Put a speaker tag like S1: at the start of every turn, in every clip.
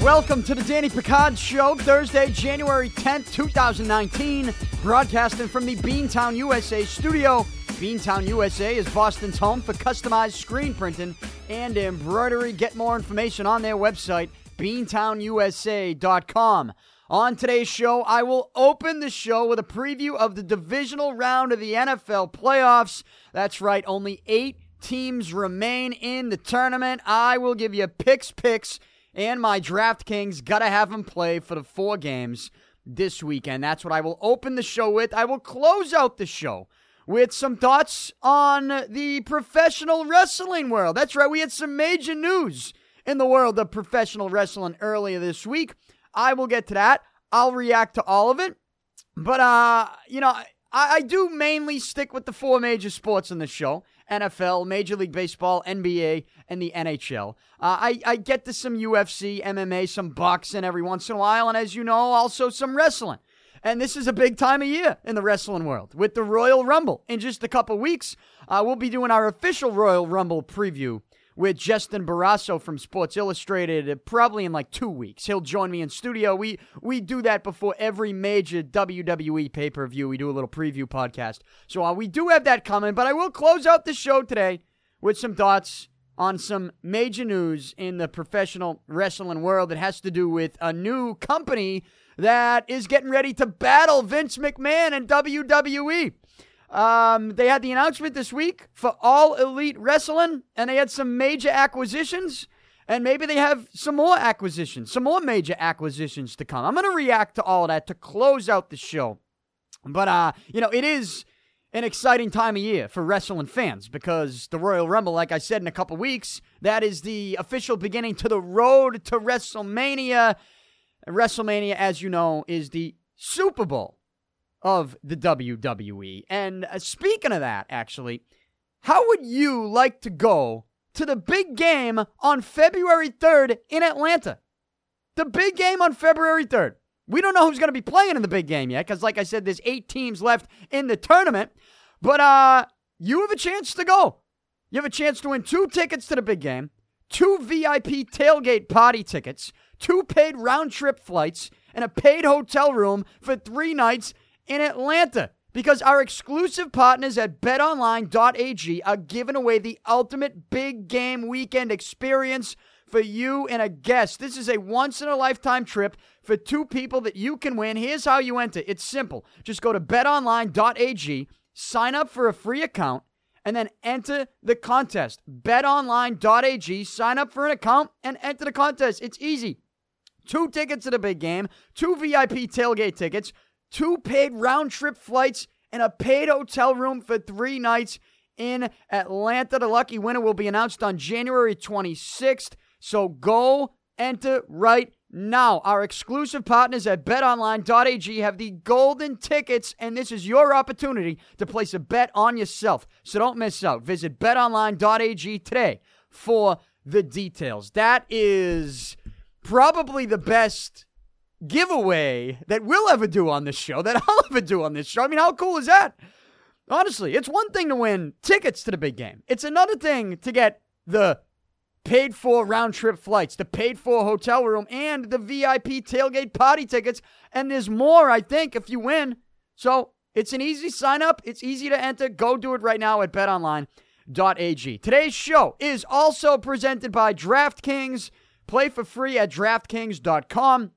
S1: Welcome to the Danny Picard Show, Thursday, January 10th, 2019, broadcasting from the Beantown USA studio. Beantown USA is Boston's home for customized screen printing and embroidery. Get more information on their website, beantownusa.com. On today's show, I will open the show with a preview of the divisional round of the NFL playoffs. That's right, only eight teams remain in the tournament. I will give you picks, picks, and my DraftKings. Gotta have them play for the four games this weekend. That's what I will open the show with. I will close out the show with some thoughts on the professional wrestling world. That's right, we had some major news in the world of professional wrestling earlier this week. I will get to that. I'll react to all of it. But, uh, you know, I, I do mainly stick with the four major sports in the show NFL, Major League Baseball, NBA, and the NHL. Uh, I, I get to some UFC, MMA, some boxing every once in a while, and as you know, also some wrestling. And this is a big time of year in the wrestling world with the Royal Rumble. In just a couple weeks, uh, we'll be doing our official Royal Rumble preview with Justin Barrasso from Sports Illustrated uh, probably in like two weeks. He'll join me in studio. We we do that before every major WWE pay per view. We do a little preview podcast. So uh, we do have that coming. But I will close out the show today with some thoughts on some major news in the professional wrestling world that has to do with a new company that is getting ready to battle Vince McMahon and WWE. Um, they had the announcement this week for All Elite Wrestling, and they had some major acquisitions, and maybe they have some more acquisitions, some more major acquisitions to come. I'm going to react to all that to close out the show. But, uh, you know, it is an exciting time of year for wrestling fans because the Royal Rumble, like I said in a couple weeks, that is the official beginning to the road to WrestleMania. WrestleMania, as you know, is the Super Bowl of the WWE. And uh, speaking of that, actually, how would you like to go to the big game on February 3rd in Atlanta? The big game on February 3rd. We don't know who's going to be playing in the big game yet because, like I said, there's eight teams left in the tournament. But uh, you have a chance to go. You have a chance to win two tickets to the big game, two VIP tailgate party tickets, two paid round trip flights, and a paid hotel room for three nights in Atlanta because our exclusive partners at betonline.ag are giving away the ultimate big game weekend experience for you and a guest. This is a once in a lifetime trip for two people that you can win. Here's how you enter it's simple. Just go to betonline.ag, sign up for a free account, and then enter the contest. BetOnline.ag, sign up for an account and enter the contest. It's easy. Two tickets to the big game, two VIP tailgate tickets, two paid round trip flights, and a paid hotel room for three nights in Atlanta. The lucky winner will be announced on January 26th. So go enter right now. Our exclusive partners at betonline.ag have the golden tickets, and this is your opportunity to place a bet on yourself. So don't miss out. Visit betonline.ag today for the details. That is probably the best giveaway that we'll ever do on this show, that I'll ever do on this show. I mean, how cool is that? Honestly, it's one thing to win tickets to the big game, it's another thing to get the paid for round trip flights, the paid for hotel room, and the VIP tailgate party tickets. And there's more, I think, if you win. So it's an easy sign up. It's easy to enter. Go do it right now at betonline.ag. Today's show is also presented by DraftKings. Play for free at DraftKings.com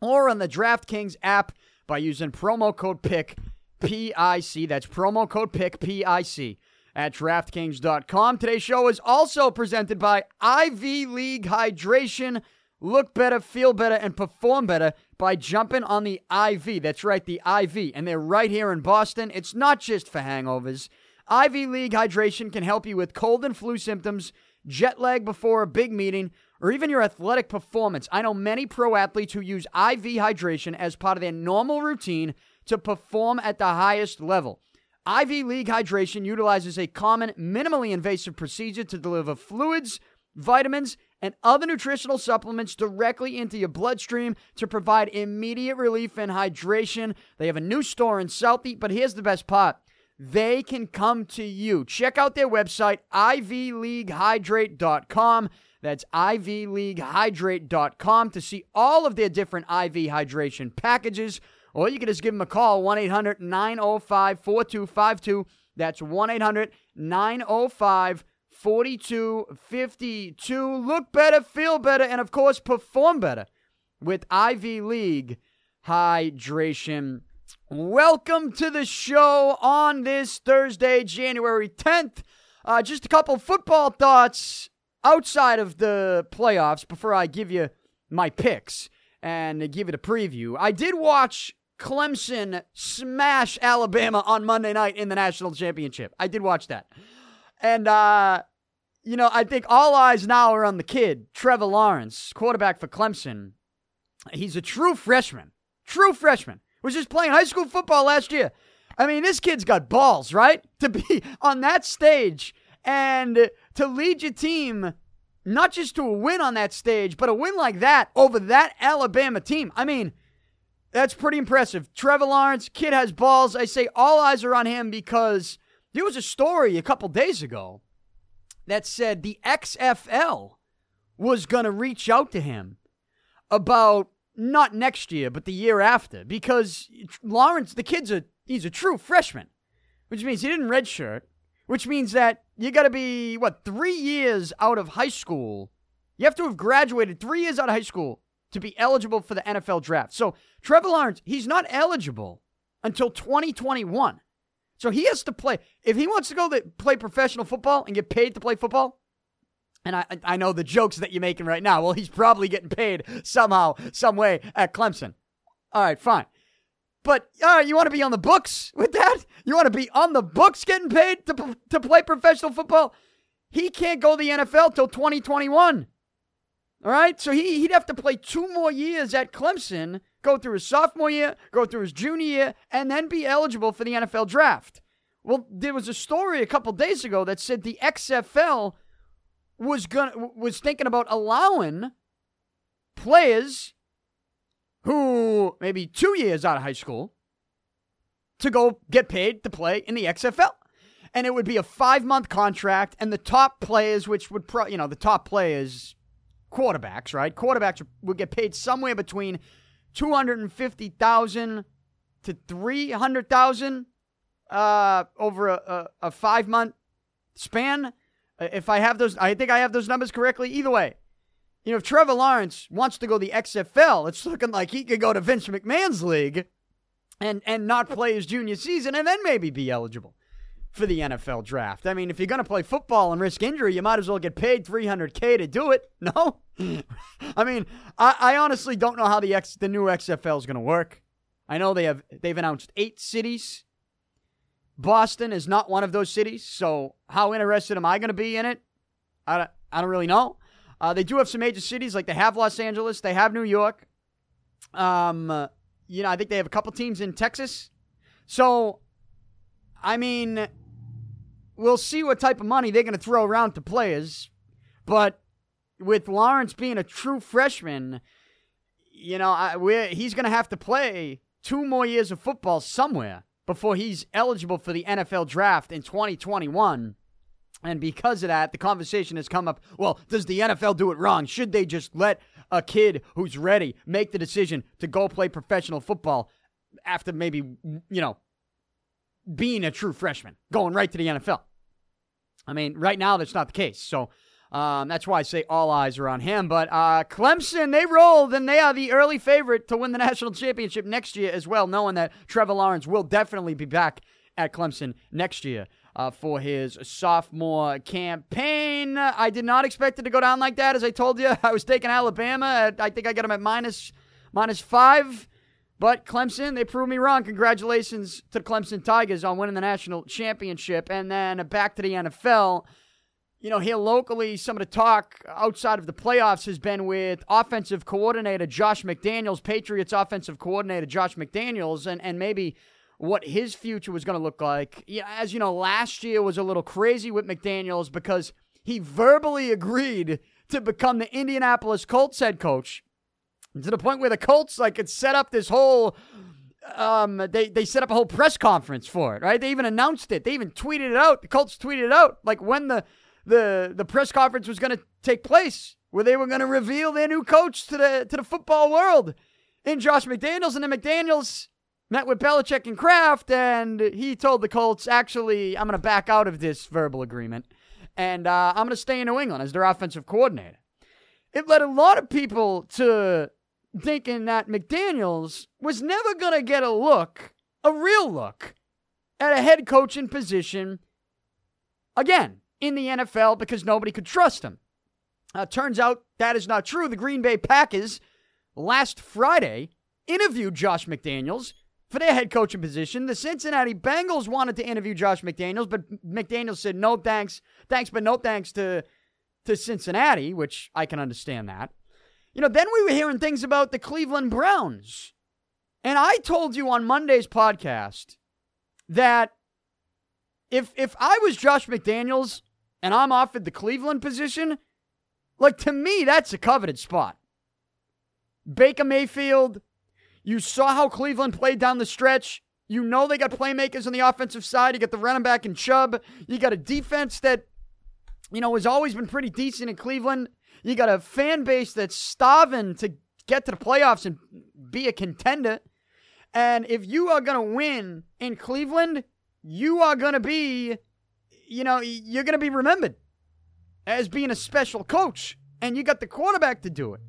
S1: or on the DraftKings app by using promo code PICK, P-I-C. That's promo code PICK, P-I-C at DraftKings.com. Today's show is also presented by Ivy League Hydration. Look better, feel better, and perform better by jumping on the IV. That's right, the IV. And they're right here in Boston. It's not just for hangovers. Ivy League Hydration can help you with cold and flu symptoms, jet lag before a big meeting, or even your athletic performance. I know many pro athletes who use IV hydration as part of their normal routine to perform at the highest level. IV League Hydration utilizes a common, minimally invasive procedure to deliver fluids, vitamins, and other nutritional supplements directly into your bloodstream to provide immediate relief and hydration. They have a new store in Southie, but here's the best part they can come to you. Check out their website, ivleaguehydrate.com. That's ivleaguehydrate.com to see all of their different IV hydration packages. Or you can just give them a call, 1 800 905 4252. That's 1 800 905 4252. Look better, feel better, and of course, perform better with Ivy League Hydration. Welcome to the show on this Thursday, January 10th. Uh, just a couple football thoughts outside of the playoffs before I give you my picks and give it a preview. I did watch Clemson smash Alabama on Monday night in the national championship. I did watch that. And, uh, you know, I think all eyes now are on the kid, Trevor Lawrence, quarterback for Clemson. He's a true freshman. True freshman. Was just playing high school football last year. I mean, this kid's got balls, right? To be on that stage and to lead your team not just to a win on that stage, but a win like that over that Alabama team. I mean, that's pretty impressive. Trevor Lawrence, kid has balls. I say all eyes are on him because there was a story a couple days ago that said the XFL was going to reach out to him about not next year, but the year after because Lawrence, the kid's a he's a true freshman, which means he didn't redshirt, which means that you got to be what three years out of high school. You have to have graduated three years out of high school to be eligible for the NFL draft. So Trevor Lawrence, he's not eligible until 2021. So he has to play. If he wants to go to play professional football and get paid to play football, and I, I know the jokes that you're making right now. Well, he's probably getting paid somehow, some way at Clemson. All right, fine. But you want to be on the books with that? You want to be on the books getting paid to, to play professional football? He can't go to the NFL till 2021. All right, so he, he'd have to play two more years at Clemson, go through his sophomore year, go through his junior year, and then be eligible for the NFL draft. Well, there was a story a couple days ago that said the XFL was going was thinking about allowing players who maybe two years out of high school to go get paid to play in the XFL. And it would be a five month contract, and the top players, which would pro, you know, the top players quarterbacks, right? Quarterbacks would get paid somewhere between 250,000 to 300,000 uh, over a, a, a five month span. Uh, if I have those, I think I have those numbers correctly. Either way, you know, if Trevor Lawrence wants to go the XFL, it's looking like he could go to Vince McMahon's league and and not play his junior season and then maybe be eligible for the NFL draft. I mean, if you're going to play football and risk injury, you might as well get paid 300k to do it. No, I mean, I, I, honestly don't know how the X the new XFL is going to work. I know they have they've announced eight cities. Boston is not one of those cities, so how interested am I going to be in it? I don't, I don't really know. Uh, they do have some major cities like they have Los Angeles, they have New York. Um, you know, I think they have a couple teams in Texas. So, I mean, we'll see what type of money they're going to throw around to players. But with Lawrence being a true freshman, you know, I, he's going to have to play two more years of football somewhere before he's eligible for the NFL draft in 2021. And because of that, the conversation has come up well, does the NFL do it wrong? Should they just let a kid who's ready make the decision to go play professional football after maybe, you know, being a true freshman, going right to the NFL. I mean, right now that's not the case. So um, that's why I say all eyes are on him. But uh, Clemson, they rolled, and they are the early favorite to win the national championship next year as well, knowing that Trevor Lawrence will definitely be back at Clemson next year. Uh, for his sophomore campaign. I did not expect it to go down like that. As I told you, I was taking Alabama. I think I got him at minus minus five. But Clemson, they proved me wrong. Congratulations to the Clemson Tigers on winning the national championship. And then back to the NFL. You know, here locally, some of the talk outside of the playoffs has been with offensive coordinator Josh McDaniels, Patriots offensive coordinator Josh McDaniels, and, and maybe what his future was going to look like. Yeah, as you know, last year was a little crazy with McDaniels because he verbally agreed to become the Indianapolis Colts head coach to the point where the Colts like had set up this whole um, they they set up a whole press conference for it, right? They even announced it. They even tweeted it out. The Colts tweeted it out, like when the the the press conference was going to take place, where they were going to reveal their new coach to the to the football world in Josh McDaniels, and then McDaniels met with Belichick and Kraft, and he told the Colts, actually, I'm going to back out of this verbal agreement, and uh, I'm going to stay in New England as their offensive coordinator. It led a lot of people to thinking that McDaniels was never going to get a look, a real look, at a head coaching position again in the NFL because nobody could trust him. Uh, turns out that is not true. The Green Bay Packers last Friday interviewed Josh McDaniels for their head coaching position. The Cincinnati Bengals wanted to interview Josh McDaniels, but McDaniels said no thanks, thanks, but no thanks to to Cincinnati, which I can understand that. You know, then we were hearing things about the Cleveland Browns. And I told you on Monday's podcast that if if I was Josh McDaniels and I'm offered the Cleveland position, like to me that's a coveted spot. Baker Mayfield, you saw how Cleveland played down the stretch. You know they got playmakers on the offensive side. You got the running back and Chubb. You got a defense that, you know, has always been pretty decent in Cleveland. You got a fan base that's starving to get to the playoffs and be a contender. And if you are going to win in Cleveland, you are going to be, you know, you're going to be remembered as being a special coach. And you got the quarterback to do it.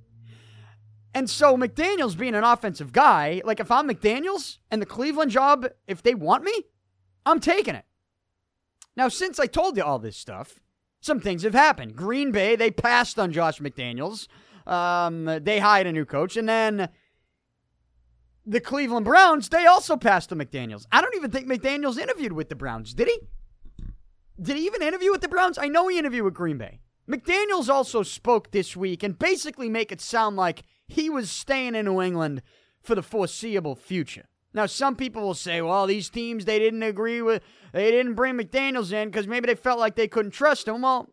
S1: And so McDaniels being an offensive guy, like if I'm McDaniels and the Cleveland job, if they want me, I'm taking it. Now, since I told you all this stuff, some things have happened. Green Bay, they passed on Josh McDaniels. Um, they hired a new coach. And then the Cleveland Browns, they also passed on McDaniels. I don't even think McDaniels interviewed with the Browns. Did he? Did he even interview with the Browns? I know he interviewed with Green Bay. McDaniels also spoke this week and basically make it sound like he was staying in New England for the foreseeable future. Now, some people will say, well, these teams, they didn't agree with, they didn't bring McDaniels in because maybe they felt like they couldn't trust him. Well,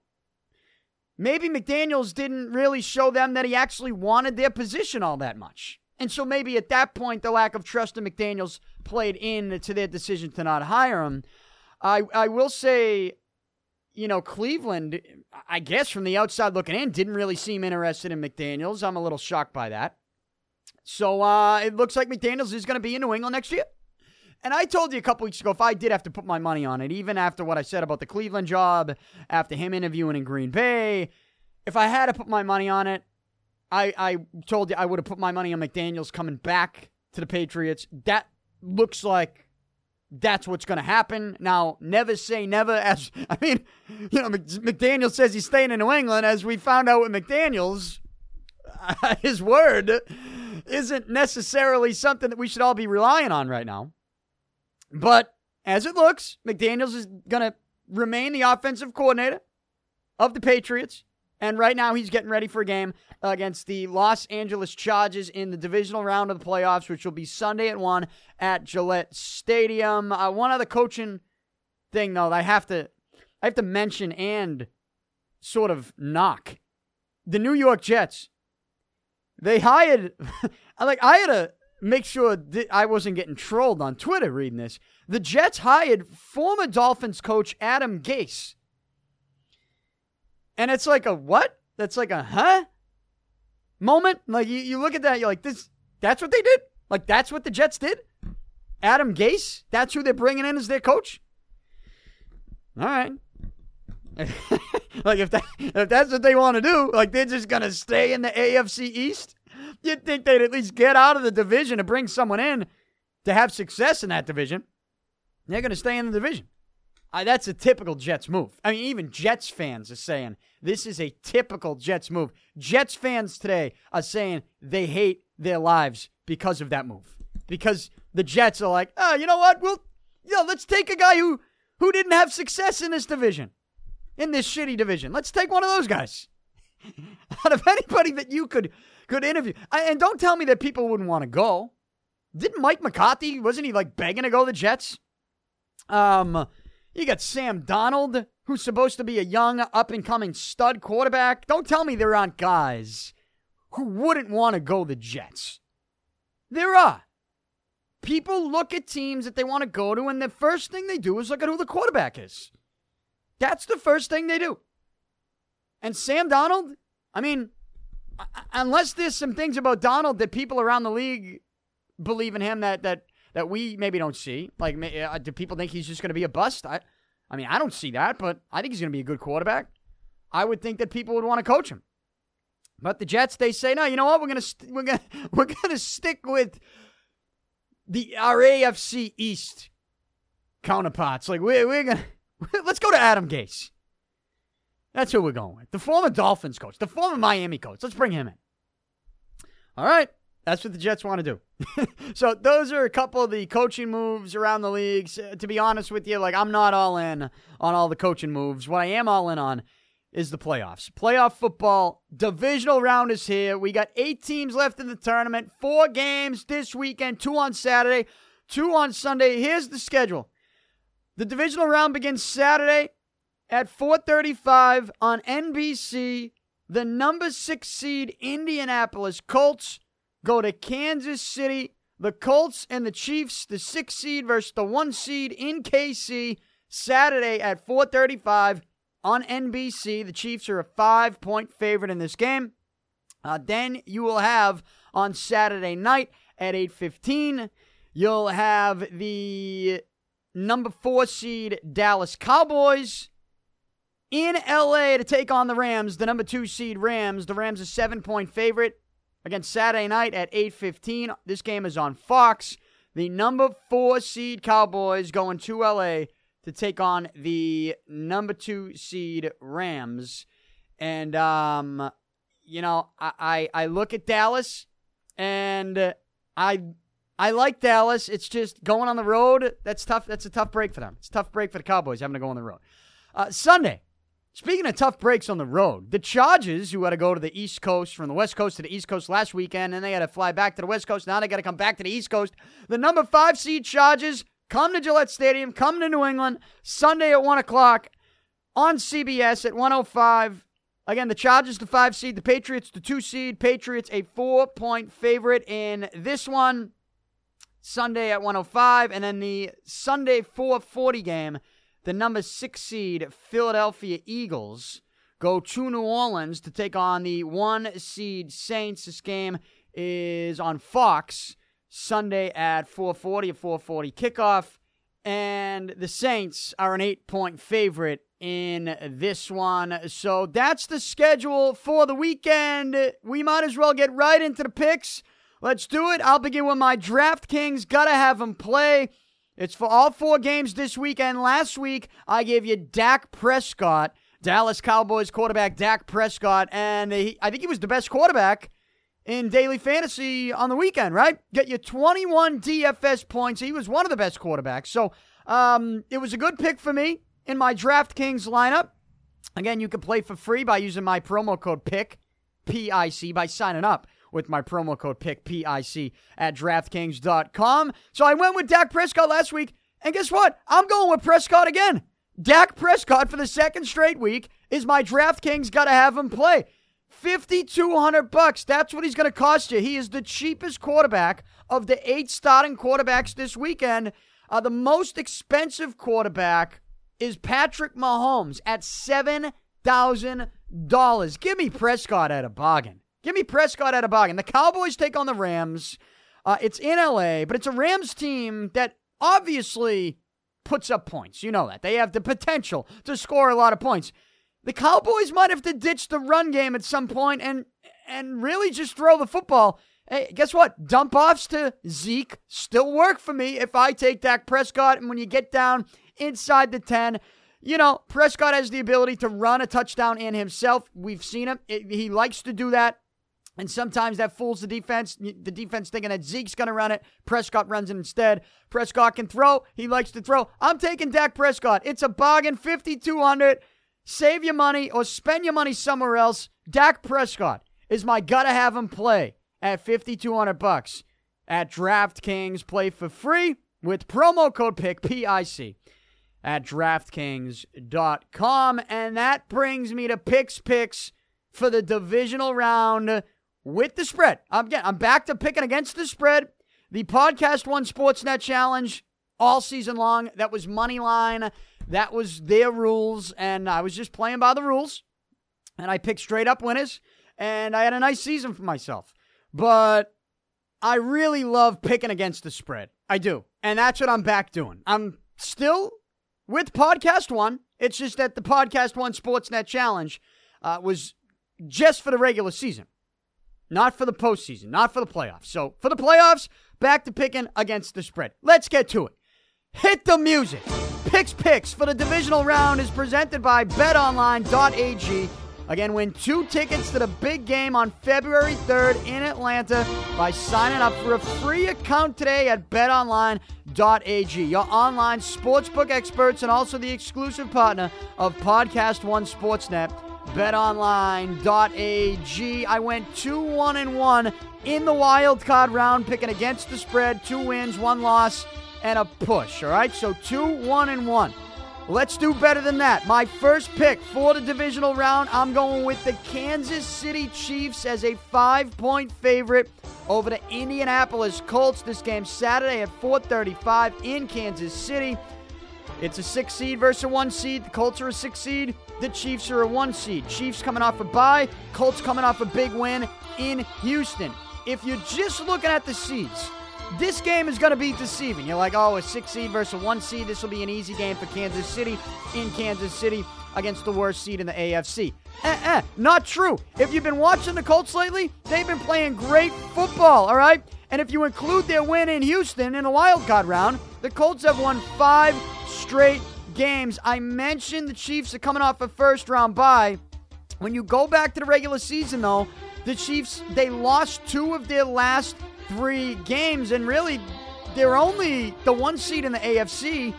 S1: maybe McDaniels didn't really show them that he actually wanted their position all that much. And so maybe at that point, the lack of trust in McDaniels played into their decision to not hire him. I, I will say, you know, Cleveland, I guess from the outside looking in, didn't really seem interested in McDaniels. I'm a little shocked by that. So uh, it looks like McDaniels is going to be in New England next year. And I told you a couple weeks ago if I did have to put my money on it, even after what I said about the Cleveland job, after him interviewing in Green Bay, if I had to put my money on it, I, I told you I would have put my money on McDaniels coming back to the Patriots. That looks like that's what's going to happen. Now, never say never. As I mean, you know, McDaniel says he's staying in New England. As we found out with McDaniels, his word isn't necessarily something that we should all be relying on right now. But as it looks, McDaniels is going to remain the offensive coordinator of the Patriots. And right now, he's getting ready for a game against the Los Angeles Chargers in the divisional round of the playoffs, which will be Sunday at 1 at Gillette Stadium. Uh, one other coaching thing, though, I have to, I have to mention and sort of knock the New York Jets they hired, like, I had to make sure that I wasn't getting trolled on Twitter reading this. The Jets hired former Dolphins coach Adam Gase. And it's like a what? That's like a huh? Moment. Like you, you look at that, you're like, this that's what they did? Like that's what the Jets did? Adam Gase? That's who they're bringing in as their coach? All right. like if that if that's what they want to do, like they're just gonna stay in the AFC East. You'd think they'd at least get out of the division and bring someone in to have success in that division. They're gonna stay in the division. Uh, that's a typical Jets move. I mean, even Jets fans are saying this is a typical Jets move. Jets fans today are saying they hate their lives because of that move. Because the Jets are like, oh, you know what? We'll, yeah, let's take a guy who who didn't have success in this division in this shitty division. Let's take one of those guys. Out of anybody that you could could interview, I, and don't tell me that people wouldn't want to go. Didn't Mike McCarthy? Wasn't he like begging to go to the Jets? Um, you got Sam Darnold, who's supposed to be a young, up and coming stud quarterback. Don't tell me there aren't guys who wouldn't want to go the Jets. There are. people look at teams that they want to go to, and the first thing they do is look at who the quarterback is. That's the first thing they do. And Sam Darnold, I mean, unless there's some things about Darnold that people around the league believe in him that that that we maybe don't see. Like, uh, do people think he's just going to be a bust? I, I mean, I don't see that, but I think he's going to be a good quarterback. I would think that people would want to coach him. But the Jets, they say, no, you know what? We're gonna st- we're gonna we're gonna stick with the our AFC East counterparts. Like we're we're gonna let's go to Adam Gase. That's who we're going with. The former Dolphins coach, the former Miami coach. Let's bring him in. All right. That's what the Jets want to do. so those are a couple of the coaching moves around the leagues. Uh, to be honest with you, like I'm not all in on all the coaching moves. What I am all in on is the playoffs. Playoff football, divisional round is here. We got eight teams left in the tournament, four games this weekend, two on Saturday, two on Sunday. Here's the schedule. The divisional round begins Saturday at 4:35 on NBC. The number 6 seed Indianapolis Colts go to Kansas City. The Colts and the Chiefs, the 6 seed versus the 1 seed in KC Saturday at 4:35 on NBC. The Chiefs are a five point favorite in this game. Uh, then you will have on Saturday night at 8:15. You'll have the number four seed Dallas Cowboys in LA to take on the Rams, the number two seed Rams. The Rams a seven point favorite against Saturday night at 8:15. This game is on Fox. The number four seed Cowboys going to LA to take on the number two seed Rams. And, um, you know, I, I, I look at Dallas and I I like Dallas. It's just going on the road. That's tough. That's a tough break for them. It's a tough break for the Cowboys having to go on the road. Uh, Sunday, speaking of tough breaks on the road, the Chargers, who had to go to the East Coast from the West Coast to the East Coast last weekend, and they had to fly back to the West Coast. Now they got to come back to the East Coast. The number five seed Chargers Come to Gillette Stadium. Come to New England Sunday at 1 o'clock on CBS at 105. Again, the Chargers, the five seed, the Patriots, the two seed. Patriots, a four point favorite in this one. Sunday at 105. And then the Sunday 440 game, the number six seed Philadelphia Eagles go to New Orleans to take on the one seed Saints. This game is on Fox. Sunday at 4:40, a 4:40 kickoff, and the Saints are an eight-point favorite in this one. So that's the schedule for the weekend. We might as well get right into the picks. Let's do it. I'll begin with my DraftKings. Gotta have them play. It's for all four games this weekend. Last week, I gave you Dak Prescott, Dallas Cowboys quarterback Dak Prescott, and he, I think he was the best quarterback in daily fantasy on the weekend, right? Get you 21 DFS points. He was one of the best quarterbacks. So um, it was a good pick for me in my DraftKings lineup. Again, you can play for free by using my promo code PICK, P-I-C, by signing up with my promo code PIC, P-I-C, at DraftKings.com. So I went with Dak Prescott last week, and guess what? I'm going with Prescott again. Dak Prescott for the second straight week is my DraftKings got to have him play. 5200 bucks. That's what he's going to cost you. He is the cheapest quarterback of the eight starting quarterbacks this weekend. Uh, the most expensive quarterback is Patrick Mahomes at $7,000. Give me Prescott at a bargain. Give me Prescott at a bargain. The Cowboys take on the Rams. Uh, it's in LA, but it's a Rams team that obviously puts up points. You know that. They have the potential to score a lot of points. The Cowboys might have to ditch the run game at some point and and really just throw the football. Hey, guess what? Dump offs to Zeke still work for me if I take Dak Prescott. And when you get down inside the 10, you know, Prescott has the ability to run a touchdown in himself. We've seen him. It, he likes to do that. And sometimes that fools the defense. The defense thinking that Zeke's going to run it. Prescott runs it instead. Prescott can throw. He likes to throw. I'm taking Dak Prescott. It's a bargain, 5,200. Save your money or spend your money somewhere else. Dak Prescott is my gotta have him play at 5200 bucks at DraftKings. Play for free with promo code PIC, P-I-C, at DraftKings.com. And that brings me to Pic's Picks for the divisional round with the spread. I'm Again, I'm back to picking against the spread. The Podcast One Sportsnet Challenge all season long. That was money line. That was their rules, and I was just playing by the rules. And I picked straight up winners, and I had a nice season for myself. But I really love picking against the spread. I do. And that's what I'm back doing. I'm still with Podcast One. It's just that the Podcast One Sportsnet Challenge uh, was just for the regular season, not for the postseason, not for the playoffs. So for the playoffs, back to picking against the spread. Let's get to it. Hit the music. Pic's Picks for the divisional round is presented by betonline.ag. Again, win two tickets to the big game on February 3rd in Atlanta by signing up for a free account today at betonline.ag. Your online sportsbook experts and also the exclusive partner of Podcast One Sportsnet. BetOnline.ag. I went 2 1 and 1 in the wild card round, picking against the spread. Two wins, one loss, and a push. All right, so 2 1 and 1. Let's do better than that. My first pick for the divisional round, I'm going with the Kansas City Chiefs as a five point favorite over the Indianapolis Colts. This game Saturday at 4:35 in Kansas City. It's a six seed versus a one seed. The Colts are a six seed. The Chiefs are a one seed. Chiefs coming off a bye. Colts coming off a big win in Houston. If you're just looking at the seeds, this game is going to be deceiving. You're like, oh, a six seed versus a one seed. This will be an easy game for Kansas City in Kansas City against the worst seed in the AFC. Eh-eh, not true. If you've been watching the Colts lately, they've been playing great football, all right? And if you include their win in Houston in a wild card round, the Colts have won five straight games. I mentioned the Chiefs are coming off a first round bye. When you go back to the regular season, though, the Chiefs, they lost two of their last three games, and really, they're only the one seed in the AFC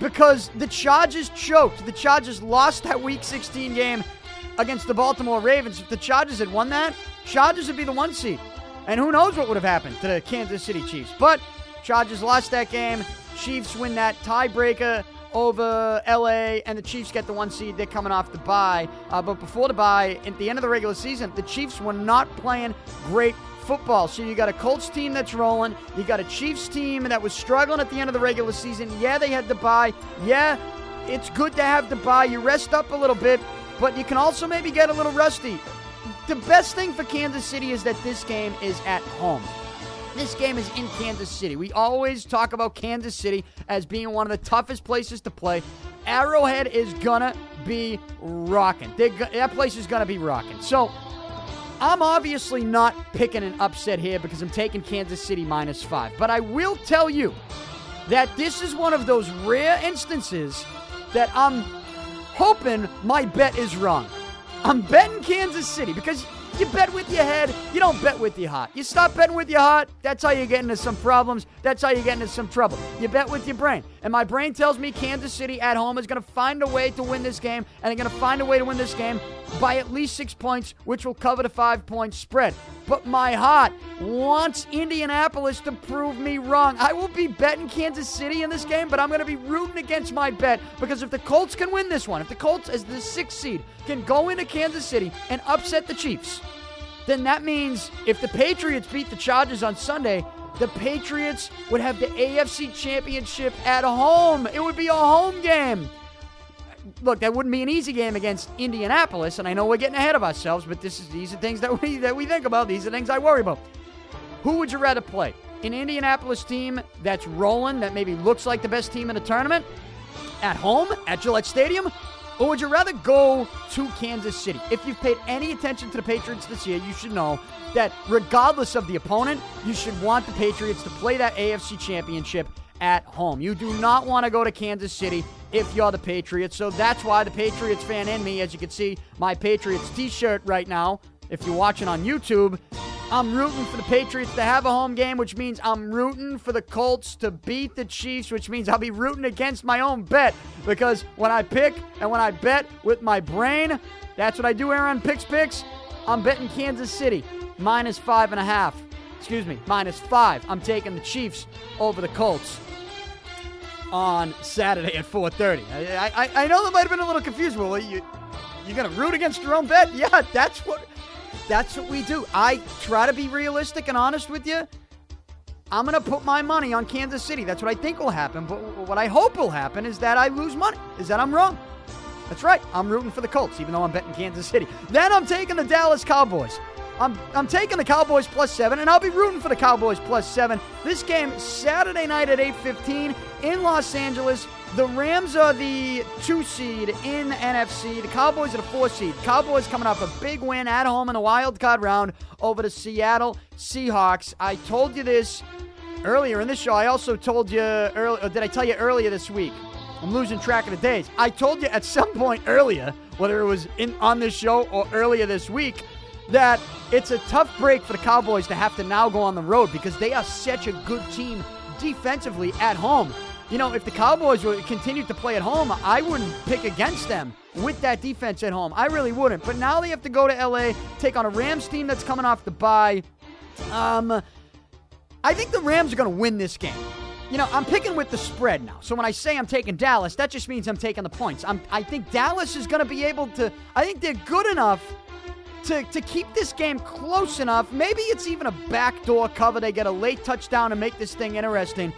S1: because the Chargers choked. The Chargers lost that Week 16 game against the Baltimore Ravens. If the Chargers had won that, Chargers would be the one seed. And who knows what would have happened to the Kansas City Chiefs. But Chargers lost that game. Chiefs win that tiebreaker over LA, and the Chiefs get the one seed. They're coming off the bye. Uh, but before the bye, at the end of the regular season, the Chiefs were not playing great football. So you got a Colts team that's rolling. You got a Chiefs team that was struggling at the end of the regular season. Yeah, they had the bye. Yeah, it's good to have the bye. You rest up a little bit, but you can also maybe get a little rusty. The best thing for Kansas City is that this game is at home. This game is in Kansas City. We always talk about Kansas City as being one of the toughest places to play. Arrowhead is gonna be rocking. That place is gonna be rocking. So I'm obviously not picking an upset here because I'm taking Kansas City minus five. But I will tell you that this is one of those rare instances that I'm hoping my bet is wrong. I'm betting Kansas City because you bet with your head, you don't bet with your heart. You stop betting with your heart, that's how you get into some problems. That's how you get into some trouble. You bet with your brain. And my brain tells me Kansas City at home is going to find a way to win this game, and they're going to find a way to win this game by at least six points, which will cover the five point spread. But my heart wants Indianapolis to prove me wrong. I will be betting Kansas City in this game, but I'm going to be rooting against my bet because if the Colts can win this one, if the Colts, as the sixth seed, can go into Kansas City and upset the Chiefs, then that means if the Patriots beat the Chargers on Sunday, the Patriots would have the AFC Championship at home. It would be a home game. Look, that wouldn't be an easy game against Indianapolis, and I know we're getting ahead of ourselves, but this is these are things that we that we think about. These are things I worry about. Who would you rather play? An Indianapolis team that's rolling, that maybe looks like the best team in the tournament, at home at Gillette Stadium, or would you rather go to Kansas City? If you've paid any attention to the Patriots this year, you should know that regardless of the opponent, you should want the Patriots to play that AFC championship at home. You do not want to go to Kansas City if you're the Patriots. So that's why the Patriots fan in me, as you can see, my Patriots t shirt right now, if you're watching on YouTube, I'm rooting for the Patriots to have a home game, which means I'm rooting for the Colts to beat the Chiefs, which means I'll be rooting against my own bet. Because when I pick and when I bet with my brain, that's what I do, Aaron. Picks, picks. I'm betting Kansas City minus five and a half. Excuse me, minus five. I'm taking the Chiefs over the Colts on Saturday at 4:30. I, I, I know that might have been a little confused. Well, you you gonna root against your own bet? Yeah, that's what that's what we do. I try to be realistic and honest with you. I'm going to put my money on Kansas City. That's what I think will happen. But what I hope will happen is that I lose money, is that I'm wrong. That's right. I'm rooting for the Colts, even though I'm betting Kansas City. Then I'm taking the Dallas Cowboys. I'm, I'm taking the Cowboys plus seven, and I'll be rooting for the Cowboys plus seven. This game, Saturday night at 8.15 in Los Angeles. The Rams are the two seed in the NFC. The Cowboys are the four seed. Cowboys coming off a big win at home in the wild card round over the Seattle Seahawks. I told you this earlier in the show. I also told you earlier, did I tell you earlier this week? I'm losing track of the days. I told you at some point earlier, whether it was in on this show or earlier this week, that it's a tough break for the Cowboys to have to now go on the road because they are such a good team defensively at home. You know, if the Cowboys would continue to play at home, I wouldn't pick against them with that defense at home. I really wouldn't. But now they have to go to LA, take on a Rams team that's coming off the bye. Um, I think the Rams are going to win this game. You know, I'm picking with the spread now. So when I say I'm taking Dallas, that just means I'm taking the points. I'm, I think Dallas is going to be able to. I think they're good enough to, to keep this game close enough. Maybe it's even a backdoor cover. They get a late touchdown and make this thing interesting.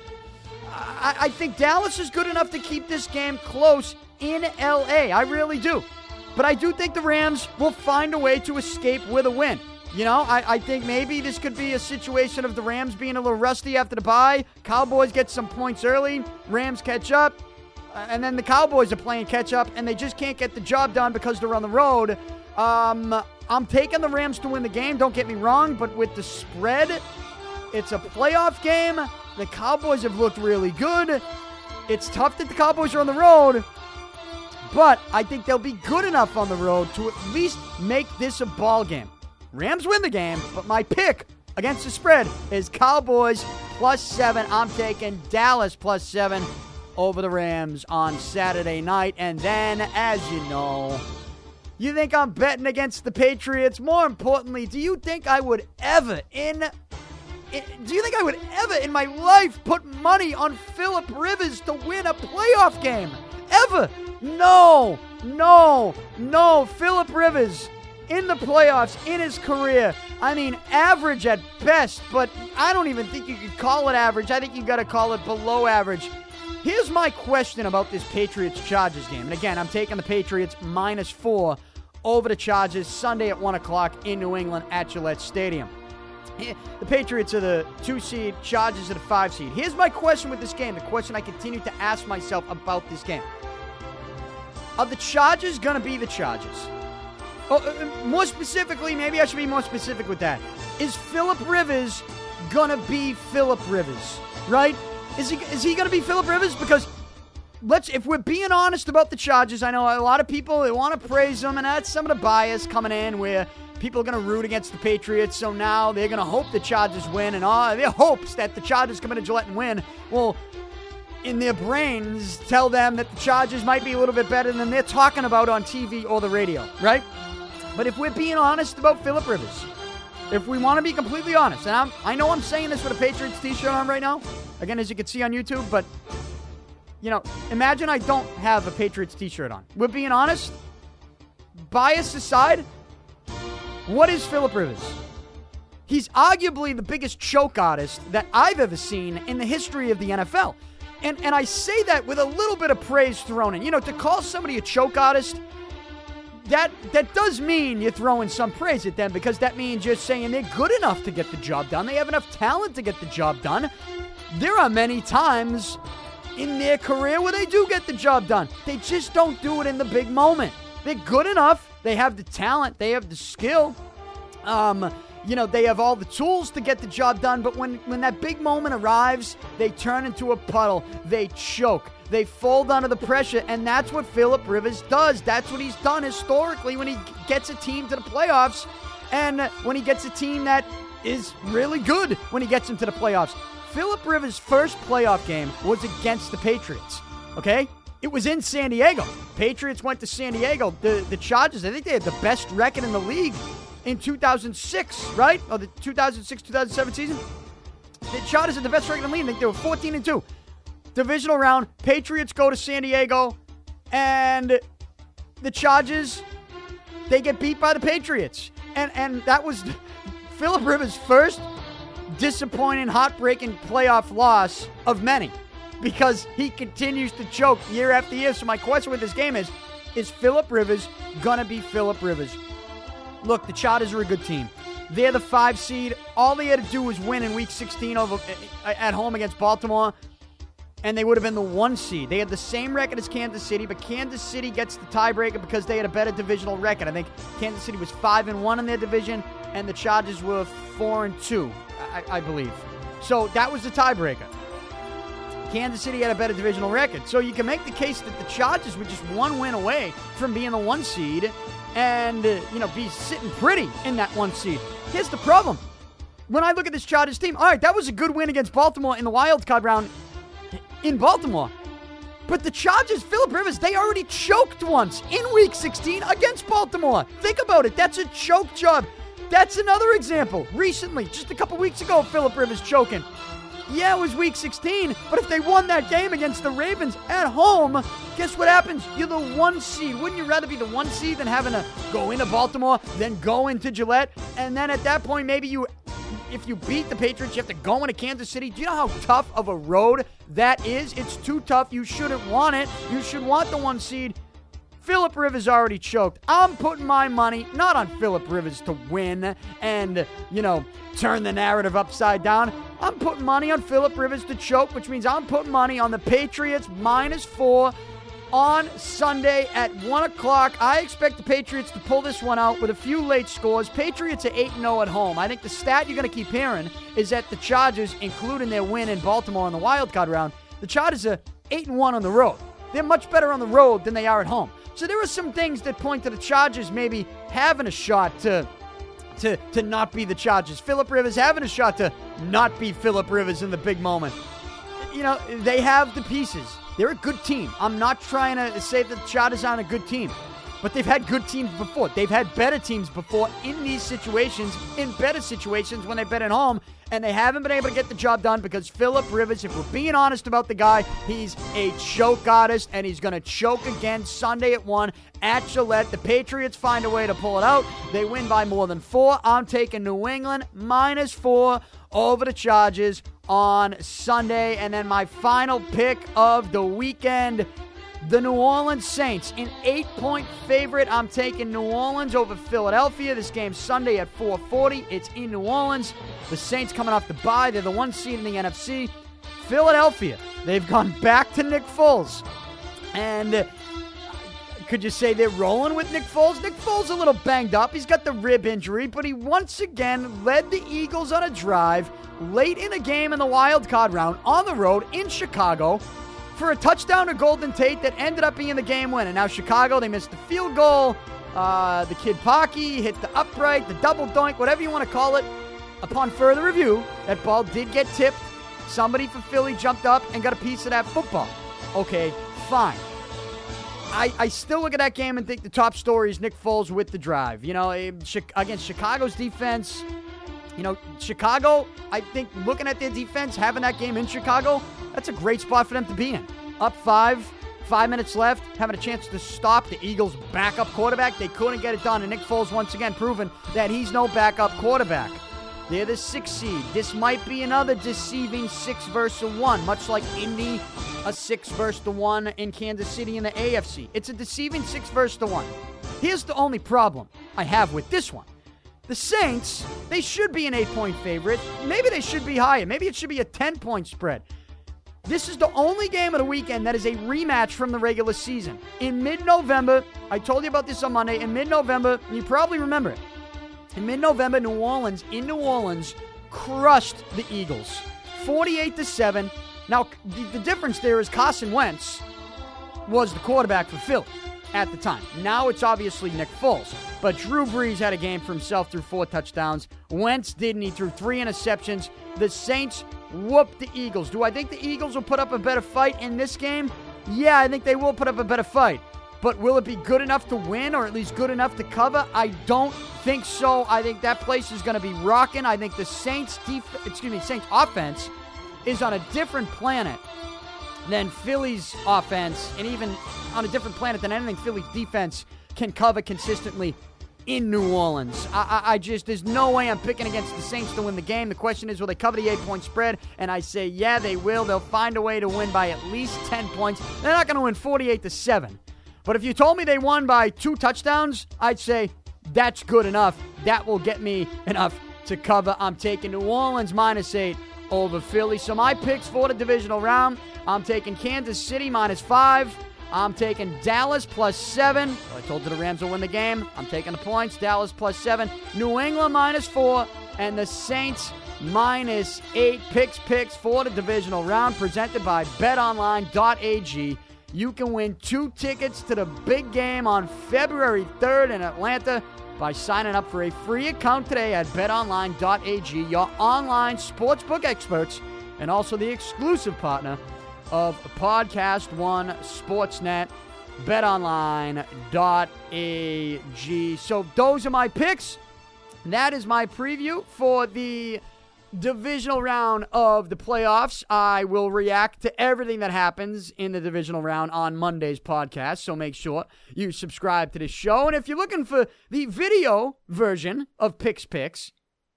S1: I, I think Dallas is good enough to keep this game close in LA. I really do. But I do think the Rams will find a way to escape with a win. You know, I, I think maybe this could be a situation of the Rams being a little rusty after the bye. Cowboys get some points early, Rams catch up, uh, and then the Cowboys are playing catch up, and they just can't get the job done because they're on the road. Um, I'm taking the Rams to win the game, don't get me wrong, but with the spread, it's a playoff game. The Cowboys have looked really good. It's tough that the Cowboys are on the road, but I think they'll be good enough on the road to at least make this a ball game. Rams win the game, but my pick against the spread is Cowboys plus seven. I'm taking Dallas plus seven over the Rams on Saturday night. And then, as you know, you think I'm betting against the Patriots? More importantly, do you think I would ever in, in do you think I would ever in my life put money on Philip Rivers to win a playoff game? Ever? No. No. No. Philip Rivers in the playoffs in his career. I mean, average at best, but I don't even think you could call it average. I think you got to call it below average. Here's my question about this Patriots Chargers game. And again, I'm taking the Patriots minus four over the Chargers Sunday at 1 o'clock in New England at Gillette Stadium. The Patriots are the two seed, Chargers are the five seed. Here's my question with this game the question I continue to ask myself about this game Are the Chargers going to be the Chargers? Oh, uh, uh, more specifically, maybe I should be more specific with that. Is Philip Rivers going to be Philip Rivers? Right? Is he, is he going to be Philip Rivers? Because let's if we're being honest about the Chargers, I know a lot of people they want to praise them, and that's some of the bias coming in where people are going to root against the Patriots. So now they're going to hope the Chargers win, and all their hopes that the Chargers come into Gillette and win. Well, in their brains, tell them that the Chargers might be a little bit better than they're talking about on TV or the radio, right? But if we're being honest about Philip Rivers, if we want to be completely honest, and I'm, I know I'm saying this with a Patriots t-shirt on right now, again as you can see on YouTube, but you know, imagine I don't have a Patriots t shirt on. We're being honest. Bias aside, what is Philip Rivers? He's arguably the biggest choke artist that I've ever seen in the history of the NFL. And, and I say that with a little bit of praise thrown in. You know, to call somebody a choke artist, that that does mean you're throwing some praise at them because that means you're saying they're good enough to get the job done. They have enough talent to get the job done. There are many times in their career where they do get the job done. They just don't do it in the big moment. They're good enough. They have the talent. They have the skill. Um, you know, they have all the tools to get the job done, but when, when that big moment arrives, they turn into a puddle. They choke. They fold under the pressure, and that's what Philip Rivers does. That's what he's done historically when he gets a team to the playoffs and when he gets a team that is really good when he gets into the playoffs. Philip Rivers' first playoff game was against the Patriots. Okay? It was in San Diego. Patriots went to San Diego. The the Chargers, I think they had the best record in the league in 2006, right? Or the 2006-2007 season. The Chargers had the best record in the league. I think they were 14 and 2. Divisional round, Patriots go to San Diego and the Chargers they get beat by the Patriots. And and that was Philip Rivers' first disappointing, heartbreaking playoff loss of many because he continues to choke year after year. So, my question with this game is is Philip Rivers to be Philip Rivers? Look, the Chargers are a good team. They're the five seed. All they had to do was win in week 16 over, eh, eh, at home against Baltimore and they would have been the one seed. They had the same record as Kansas City, but Kansas City gets the tiebreaker because they had a better divisional record. I think Kansas City was five and one in their division, and the Chargers were four and two, I, I believe. So that was the tiebreaker. Kansas City had a better divisional record, so you can make the case that the Chargers were just one win away from being the one seed, and uh, you know be sitting pretty in that one seed. Here's the problem. When I look at this Chargers team, all right, that was a good win against Baltimore in the wild card round in Baltimore. But the Chargers, Philip Rivers, they already choked once in week 16 against Baltimore. Think about it. That's a choke job. That's another example. Recently, just a couple weeks ago, Philip Rivers choking. Yeah, it was week 16, but if they won that game against the Ravens at home, guess what happens? You're the one seed. Wouldn't you rather be the one seed than having to go into Baltimore, then go into Gillette, and then at that point, maybe you if you beat the Patriots, you have to go into Kansas City. Do you know how tough of a road that is? It's too tough. You shouldn't want it. You should want the one seed. Philip Rivers already choked. I'm putting my money not on Philip Rivers to win and, you know, turn the narrative upside down. I'm putting money on Philip Rivers to choke, which means I'm putting money on the Patriots minus four on Sunday at 1 o'clock. I expect the Patriots to pull this one out with a few late scores. Patriots are 8 0 at home. I think the stat you're going to keep hearing is that the Chargers, including their win in Baltimore in the wild card round, the Chargers are 8 1 on the road. They're much better on the road than they are at home. So there are some things that point to the Chargers maybe having a shot to. To, to not be the Chargers. Philip Rivers having a shot to not be Philip Rivers in the big moment. You know, they have the pieces. They're a good team. I'm not trying to say that the Chargers aren't a good team, but they've had good teams before. They've had better teams before in these situations, in better situations when they've been at home, and they haven't been able to get the job done because Philip Rivers, if we're being honest about the guy, he's a choke artist, and he's going to choke again Sunday at 1 at Gillette. The Patriots find a way to pull it out. They win by more than four. I'm taking New England minus four over the Chargers on Sunday. And then my final pick of the weekend the New Orleans Saints, an eight-point favorite. I'm taking New Orleans over Philadelphia. This game Sunday at 4:40. It's in New Orleans. The Saints coming off the bye. They're the one seed in the NFC. Philadelphia. They've gone back to Nick Foles, and uh, could you say they're rolling with Nick Foles? Nick Foles a little banged up. He's got the rib injury, but he once again led the Eagles on a drive late in a game in the wild card round on the road in Chicago for a touchdown to Golden Tate that ended up being the game winner. Now Chicago, they missed the field goal. Uh, the kid Parkey hit the upright, the double doink, whatever you want to call it. Upon further review, that ball did get tipped. Somebody from Philly jumped up and got a piece of that football. Okay, fine. I, I still look at that game and think the top story is Nick Foles with the drive. You know, against Chicago's defense, you know, Chicago, I think looking at their defense, having that game in Chicago, that's a great spot for them to be in. Up five, five minutes left, having a chance to stop the Eagles' backup quarterback. They couldn't get it done, and Nick Foles once again proven that he's no backup quarterback. They're the six seed. This might be another deceiving six versus one, much like Indy, a six versus the one in Kansas City in the AFC. It's a deceiving six versus the one. Here's the only problem I have with this one. The Saints, they should be an eight point favorite. Maybe they should be higher. Maybe it should be a 10 point spread. This is the only game of the weekend that is a rematch from the regular season. In mid November, I told you about this on Monday. In mid November, you probably remember it. In mid November, New Orleans, in New Orleans, crushed the Eagles 48 to 7. Now, the, the difference there is Carson Wentz was the quarterback for Philly at the time. Now it's obviously Nick Foles. But Drew Brees had a game for himself threw four touchdowns. Wentz didn't. He threw three interceptions. The Saints whooped the Eagles. Do I think the Eagles will put up a better fight in this game? Yeah, I think they will put up a better fight. But will it be good enough to win or at least good enough to cover? I don't think so. I think that place is going to be rocking. I think the Saints def- excuse me, Saints offense is on a different planet than Philly's offense and even on a different planet than anything Philly's defense can cover consistently in New Orleans. I, I, I, just, there's no way I'm picking against the Saints to win the game. The question is, will they cover the eight point spread? And I say, yeah, they will. They'll find a way to win by at least 10 points. They're not going to win 48 to 7. But if you told me they won by two touchdowns, I'd say that's good enough. That will get me enough to cover. I'm taking New Orleans minus eight over Philly. So my picks for the divisional round I'm taking Kansas City minus five. I'm taking Dallas plus seven. I told you the Rams will win the game. I'm taking the points. Dallas plus seven. New England minus four. And the Saints minus eight. Picks, picks for the divisional round presented by betonline.ag. You can win two tickets to the big game on February 3rd in Atlanta by signing up for a free account today at betonline.ag, your online sportsbook experts, and also the exclusive partner of Podcast One Sportsnet, betonline.ag. So those are my picks. That is my preview for the divisional round of the playoffs. I will react to everything that happens in the divisional round on Monday's podcast. So make sure you subscribe to the show. And if you're looking for the video version of Pic's Picks,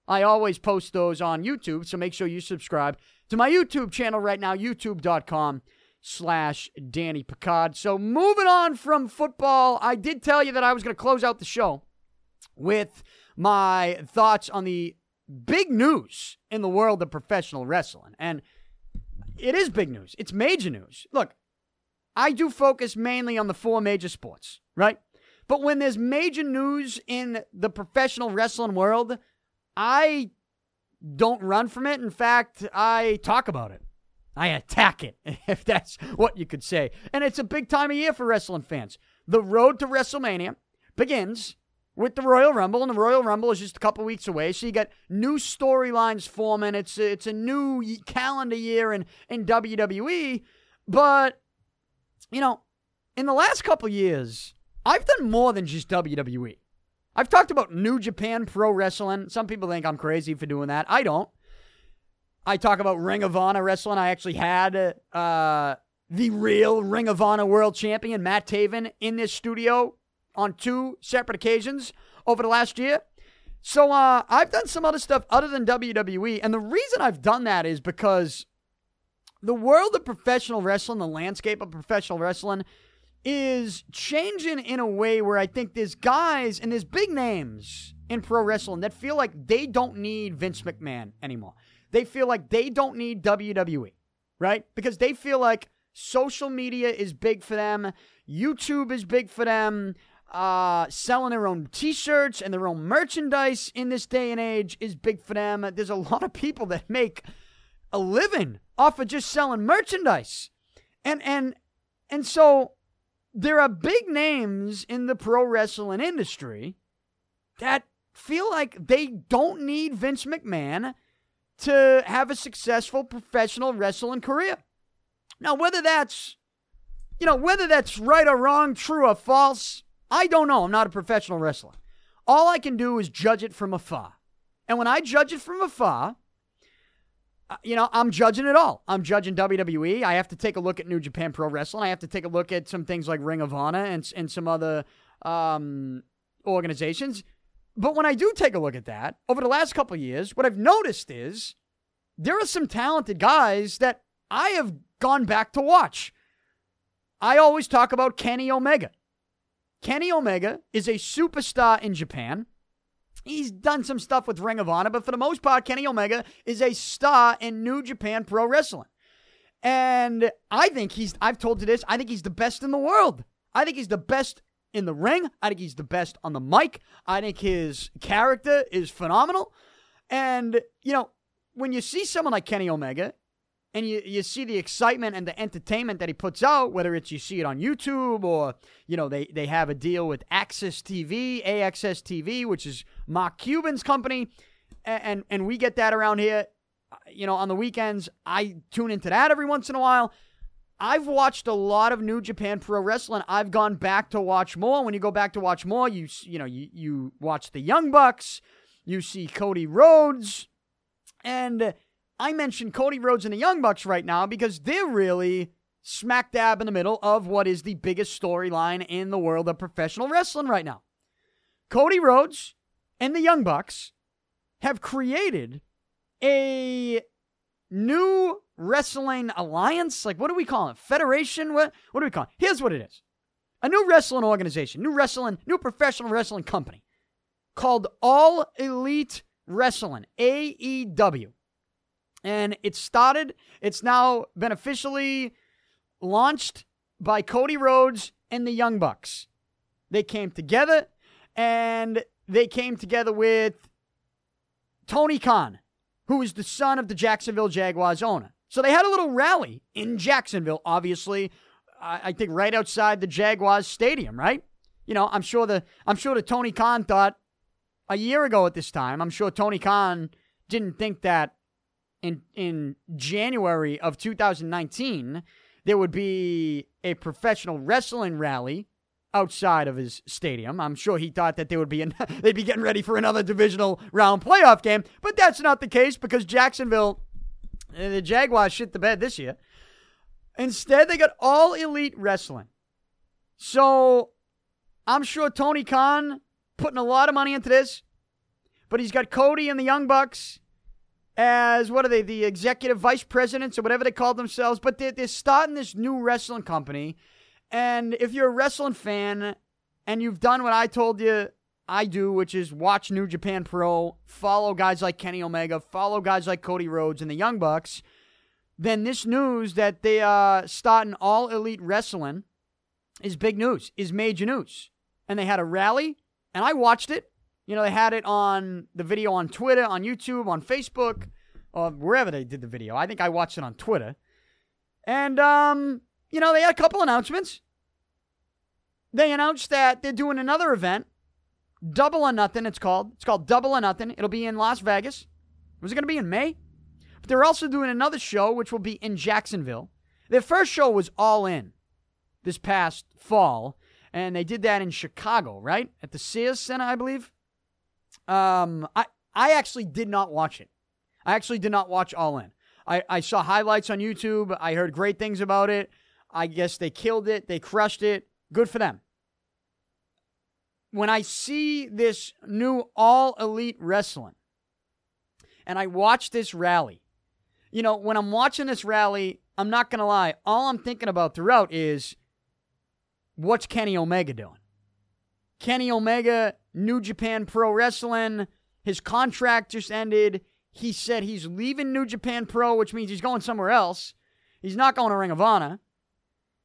S1: I always post those on YouTube. So make sure you subscribe to my YouTube channel right now, youtube.com slash Danny Picard. So moving on from football, I did tell you that I was going to close out the show with my thoughts on the big news in the world of professional wrestling. And it is big news. It's major news. Look, I do focus mainly on the four major sports, right? But when there's major news in the professional wrestling world, I don't run from it. In fact, I talk about it. I attack it, if that's what you could say. And it's a big time of year for wrestling fans. The road to WrestleMania begins with the Royal Rumble, and the Royal Rumble is just a couple weeks away. So you got new storylines forming. It's it's a new calendar year in, in WWE. But, you know, in the last couple years, I've done more than just WWE. I've talked about New Japan Pro Wrestling. Some people think I'm crazy for doing that. I don't. I talk about Ring of Honor Wrestling. I actually had uh, the real Ring of Honor World Champion, Matt Taven, in this studio on two separate occasions over the last year. So uh, I've done some other stuff other than WWE. And the reason I've done that is because the world of professional wrestling, the landscape of professional wrestling, is changing in a way where I think there's guys and there's big names in pro wrestling that feel like they don't need Vince McMahon anymore. They feel like they don't need WWE, right? Because they feel like social media is big for them, YouTube is big for them, uh, selling their own t shirts and their own merchandise in this day and age is big for them. There's a lot of people that make a living off of just selling merchandise. And, and, and so there are big names in the pro wrestling industry that feel like they don't need Vince McMahon to have a successful professional wrestling career. Now, whether that's, you know, whether that's right or wrong, true or false, I don't know. I'm not a professional wrestler. All I can do is judge it from afar. And when I judge it from afar, uh, you know, I'm judging it all. I'm judging WWE. I have to take a look at New Japan Pro Wrestling. I have to take a look at some things like Ring of Honor and, and some other um, organizations. But when I do take a look at that, over the last couple years, what I've noticed is there are some talented guys that I have gone back to watch. I always talk about Kenny Omega. Kenny Omega is a superstar in Japan. He's done some stuff with Ring of Honor, but for the most part, Kenny Omega is a star in New Japan Pro Wrestling. And I think he's, I've told you this, I think he's the best in the world. I think he's the best in the ring. I think he's the best on the mic. I think his character is phenomenal. And, you know, when you see someone like Kenny Omega and you, you see the excitement and the entertainment that he puts out, whether it's you see it on YouTube or, you know, they, they have a deal with AXS TV, AXS TV, which is Mark Cuban's company, and, and, and we get that around here. You know, on the weekends, I tune into that every once in a while. I've watched a lot of New Japan Pro Wrestling. I've gone back to watch more. When you go back to watch more, you you know you you watch the Young Bucks, you see Cody Rhodes, and I mentioned Cody Rhodes and the Young Bucks right now because they're really smack dab in the middle of what is the biggest storyline in the world of professional wrestling right now. Cody Rhodes and the Young Bucks have created a new wrestling alliance. Like, what do we call it? Federation? What, what do we call it? Here's what it is a new wrestling organization, new wrestling, new professional wrestling company called All Elite Wrestling, AEW. And it started, it's now been officially launched by Cody Rhodes and the Young Bucks. They came together and they came together with Tony Khan, who is the son of the Jacksonville Jaguars owner. So they had a little rally in Jacksonville, obviously, I think right outside the Jaguars stadium, right? You know, I'm sure the I'm sure the Tony Khan thought a year ago at this time, I'm sure Tony Khan didn't think that in in January of 2019 there would be a professional wrestling rally outside of his stadium. I'm sure he thought that they would be in, they'd be getting ready for another divisional round playoff game, but that's not the case because Jacksonville eh, the Jaguars shit the bed this year. Instead, they got all elite wrestling. So I'm sure Tony Khan putting a lot of money into this, but he's got Cody and the Young Bucks as what are they, the executive vice presidents or whatever they call themselves. But they're, they're starting this new wrestling company. And if you're a wrestling fan and you've done what I told you I do, which is watch New Japan Pro, follow guys like Kenny Omega, follow guys like Cody Rhodes and the Young Bucks, then this news that they are starting all elite wrestling is big news, is major news. And they had a rally, and I watched it. You know, they had it on the video on Twitter, on YouTube, on Facebook, or wherever they did the video. I think I watched it on Twitter. And, um, you know, they had a couple announcements. They announced that they're doing another event, Double or Nothing, it's called. It's called Double or Nothing. It'll be in Las Vegas. Was it going to be in May? But they're also doing another show, which will be in Jacksonville. Their first show was All In this past fall, and they did that in Chicago, right? At the Sears Center, I believe. Um, I, I actually did not watch it. I actually did not watch All In. I, I saw highlights on YouTube. I heard great things about it. I guess they killed it. They crushed it. Good for them. When I see this new all elite wrestling and I watch this rally, you know, when I'm watching this rally, I'm not going to lie, all I'm thinking about throughout is what's Kenny Omega doing? Kenny Omega, New Japan Pro Wrestling, his contract just ended. He said he's leaving New Japan Pro, which means he's going somewhere else. He's not going to Ring of Honor.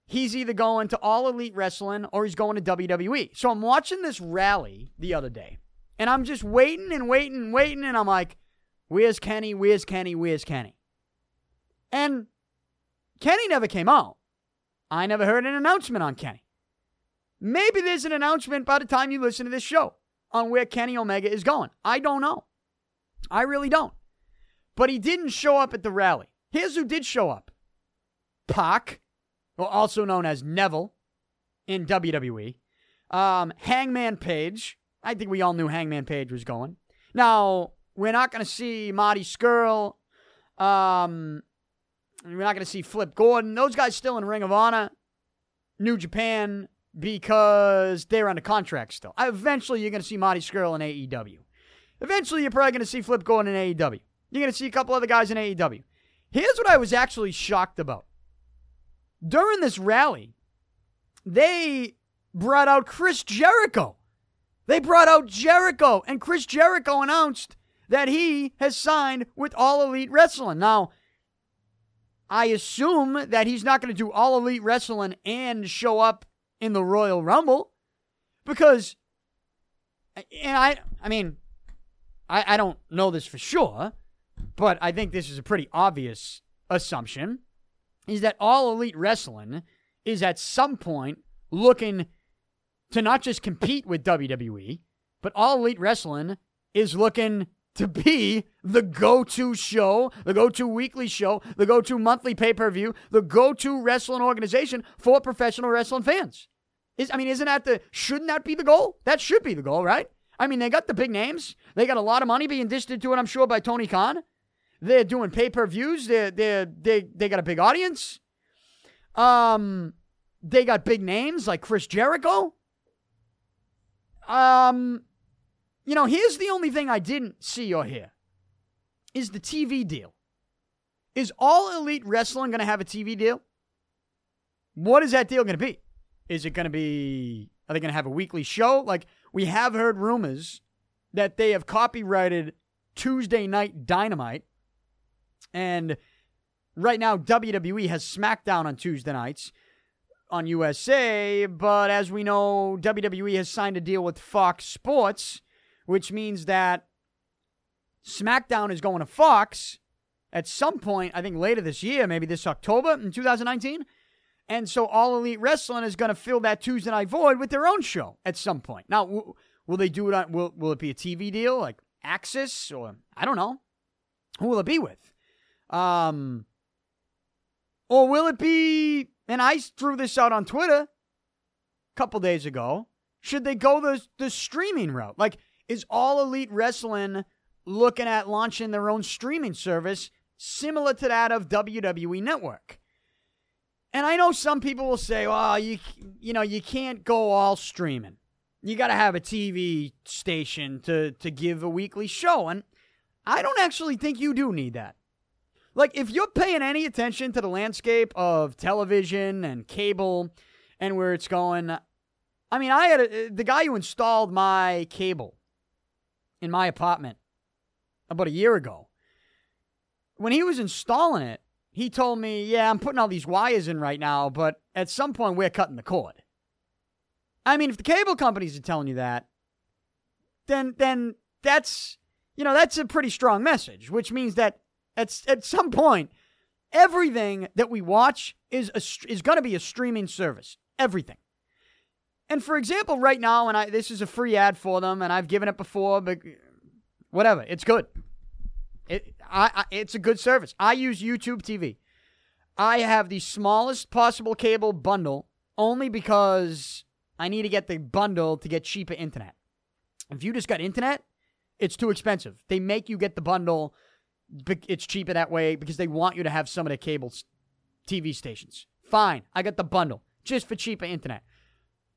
S1: He's either going to All Elite Wrestling or he's going to WWE. So I'm watching this rally the other day, and I'm just waiting and waiting and waiting, and I'm like, where's Kenny? Where's Kenny? Where's Kenny? And Kenny never came out. I never heard an announcement on Kenny. Maybe there's an announcement by the time you listen to this show on where Kenny Omega is going. I don't know. I really don't. But he didn't show up at the rally. Here's who did show up Pac, also known as Neville in WWE, um, Hangman Page. I think we all knew Hangman Page was going. Now, we're not going to see Marty Scurll, um, we're not going to see Flip Gordon. Those guys still in Ring of Honor, New Japan, because they're under contract still. Eventually, you're going to see Marty Scurll in AEW. Eventually, you're probably going to see Flip Gordon in AEW. You're going to see a couple other guys in AEW. Here's what I was actually shocked about. During this rally, they brought out Chris Jericho. They brought out Jericho, and Chris Jericho announced that he has signed with All Elite Wrestling. Now, I assume that he's not going to do all elite wrestling and show up in the Royal Rumble because, and I, I mean, I, I don't know this for sure, but I think this is a pretty obvious assumption is that all elite wrestling is at some point looking to not just compete with WWE, but all elite wrestling is looking to be the go to show, the go to weekly show, the go to monthly pay per view, the go to wrestling organization for professional wrestling fans. Is, I mean, isn't that the, shouldn't that be the goal? That should be the goal, right? I mean, they got the big names. They got a lot of money being dished into it, I'm sure, by Tony Khan. They're doing pay per views. They're, they're, they, they got a big audience. Um, they got big names like Chris Jericho. Um, you know, here's the only thing I didn't see or hear is the TV deal. Is all elite wrestling going to have a TV deal? What is that deal going to be? Is it going to be, are they going to have a weekly show? Like, we have heard rumors that they have copyrighted Tuesday Night Dynamite. And right now, WWE has SmackDown on Tuesday nights on USA. But as we know, WWE has signed a deal with Fox Sports, which means that SmackDown is going to Fox at some point, I think later this year, maybe this October in 2019. And so All Elite Wrestling is going to fill that Tuesday night void with their own show at some point. Now, w- will they do it on, will, will it be a TV deal like AXS or, I don't know. Who will it be with? Um, or will it be, and I threw this out on Twitter a couple days ago, should they go the, the streaming route? Like, is All Elite Wrestling looking at launching their own streaming service similar to that of WWE Network. And I know some people will say, "Well, you you know, you can't go all streaming. You got to have a TV station to to give a weekly show." And I don't actually think you do need that. Like if you're paying any attention to the landscape of television and cable and where it's going, I mean, I had a, the guy who installed my cable in my apartment about a year ago. When he was installing it, he told me, Yeah, I'm putting all these wires in right now, but at some point we're cutting the cord. I mean, if the cable companies are telling you that, then then that's you know, that's a pretty strong message, which means that at, at some point, everything that we watch is a, is going to be a streaming service. Everything. And for example, right now, and I this is a free ad for them, and I've given it before, but whatever. It's good. It, I, I, it's a good service. I use YouTube TV. I have the smallest possible cable bundle only because I need to get the bundle to get cheaper internet. If you just got internet, it's too expensive. They make you get the bundle. It's cheaper that way because they want you to have some of the cable TV stations. Fine, I got the bundle just for cheaper internet.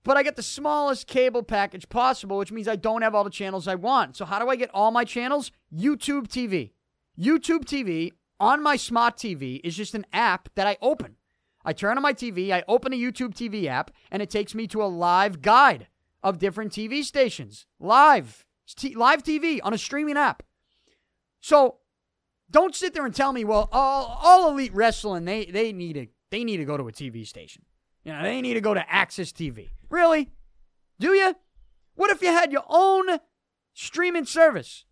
S1: But I get the smallest cable package possible, which means I don't have all the channels I want. So, how do I get all my channels? YouTube TV. YouTube TV on my smart TV is just an app that I open. I turn on my TV, I open a YouTube TV app, and it takes me to a live guide of different TV stations. Live. T- live TV on a streaming app. So, don't sit there and tell me, well, all, all elite wrestling, they, they need to they need to go to a TV station. You know, they need to go to AXS TV. Really? Do you? What if you had your own streaming service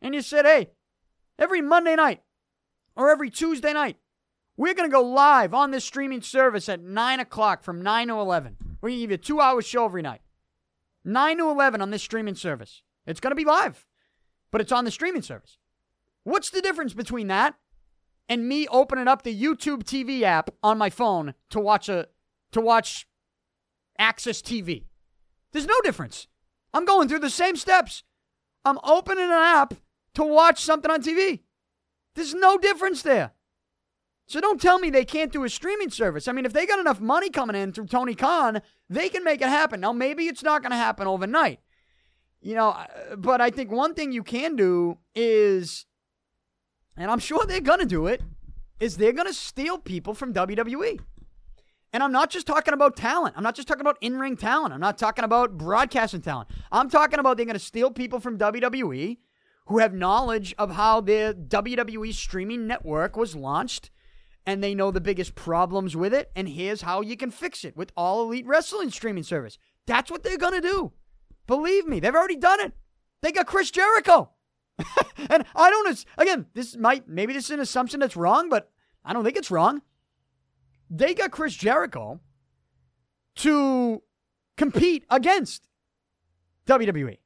S1: and you said, hey, every Monday night or every Tuesday night, we're going to go live on this streaming service at 9 o'clock from 9 to 11. We're going to give you a two hour show every night. 9 to 11 on this streaming service. It's going to be live, but it's on the streaming service. What's the difference between that and me opening up the YouTube TV app on my phone to watch a to watch AXS TV. There's no difference. I'm going through the same steps. I'm opening an app to watch something on TV. There's no difference there. So don't tell me they can't do a streaming service. I mean, if they got enough money coming in through Tony Khan, they can make it happen. Now, maybe it's not going to happen overnight. You know, uh, but I think one thing you can do is, and I'm sure they're going to do it, is they're going to steal people from WWE. And I'm not just talking about talent. I'm not just talking about in ring talent. I'm not talking about broadcasting talent. I'm talking about they're going to steal people from WWE who have knowledge of how the WWE streaming network was launched and they know the biggest problems with it. And here's how you can fix it with All Elite Wrestling streaming service. That's what they're going to do. Believe me, they've already done it. They got Chris Jericho. and I don't, again, this might, maybe this is an assumption that's wrong, but I don't think it's wrong. They got Chris Jericho to compete against WWE.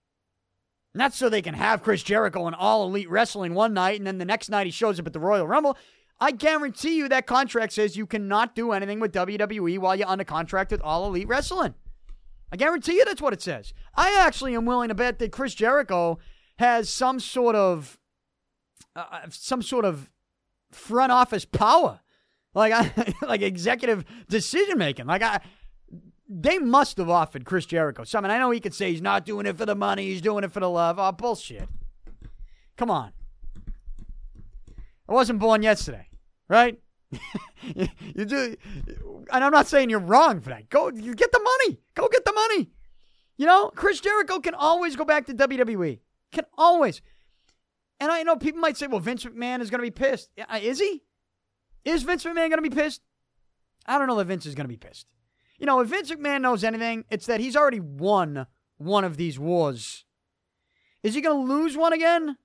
S1: Not so they can have Chris Jericho in all elite wrestling one night and then the next night he shows up at the Royal Rumble. I guarantee you that contract says you cannot do anything with WWE while you're under contract with all elite wrestling. I guarantee you that's what it says. I actually am willing to bet that Chris Jericho has some sort of uh, uh some sort of front office power like I like executive decision making. Like I they must have offered Chris Jericho something. I know he could say he's not doing it for the money, he's doing it for the love. Oh, bullshit. Come on. I wasn't born yesterday, right? you, do, and I'm not saying you're wrong for that. Go, you get the money. Go get the money. You know, Chris Jericho can always go back to WWE. Can always. And I know people might say, well, Vince McMahon is going to be pissed. Is he? Is Vince McMahon going to be pissed? I don't know that Vince is going to be pissed. You know, if Vince McMahon knows anything, it's that he's already won one of these wars. Is he going to lose one again?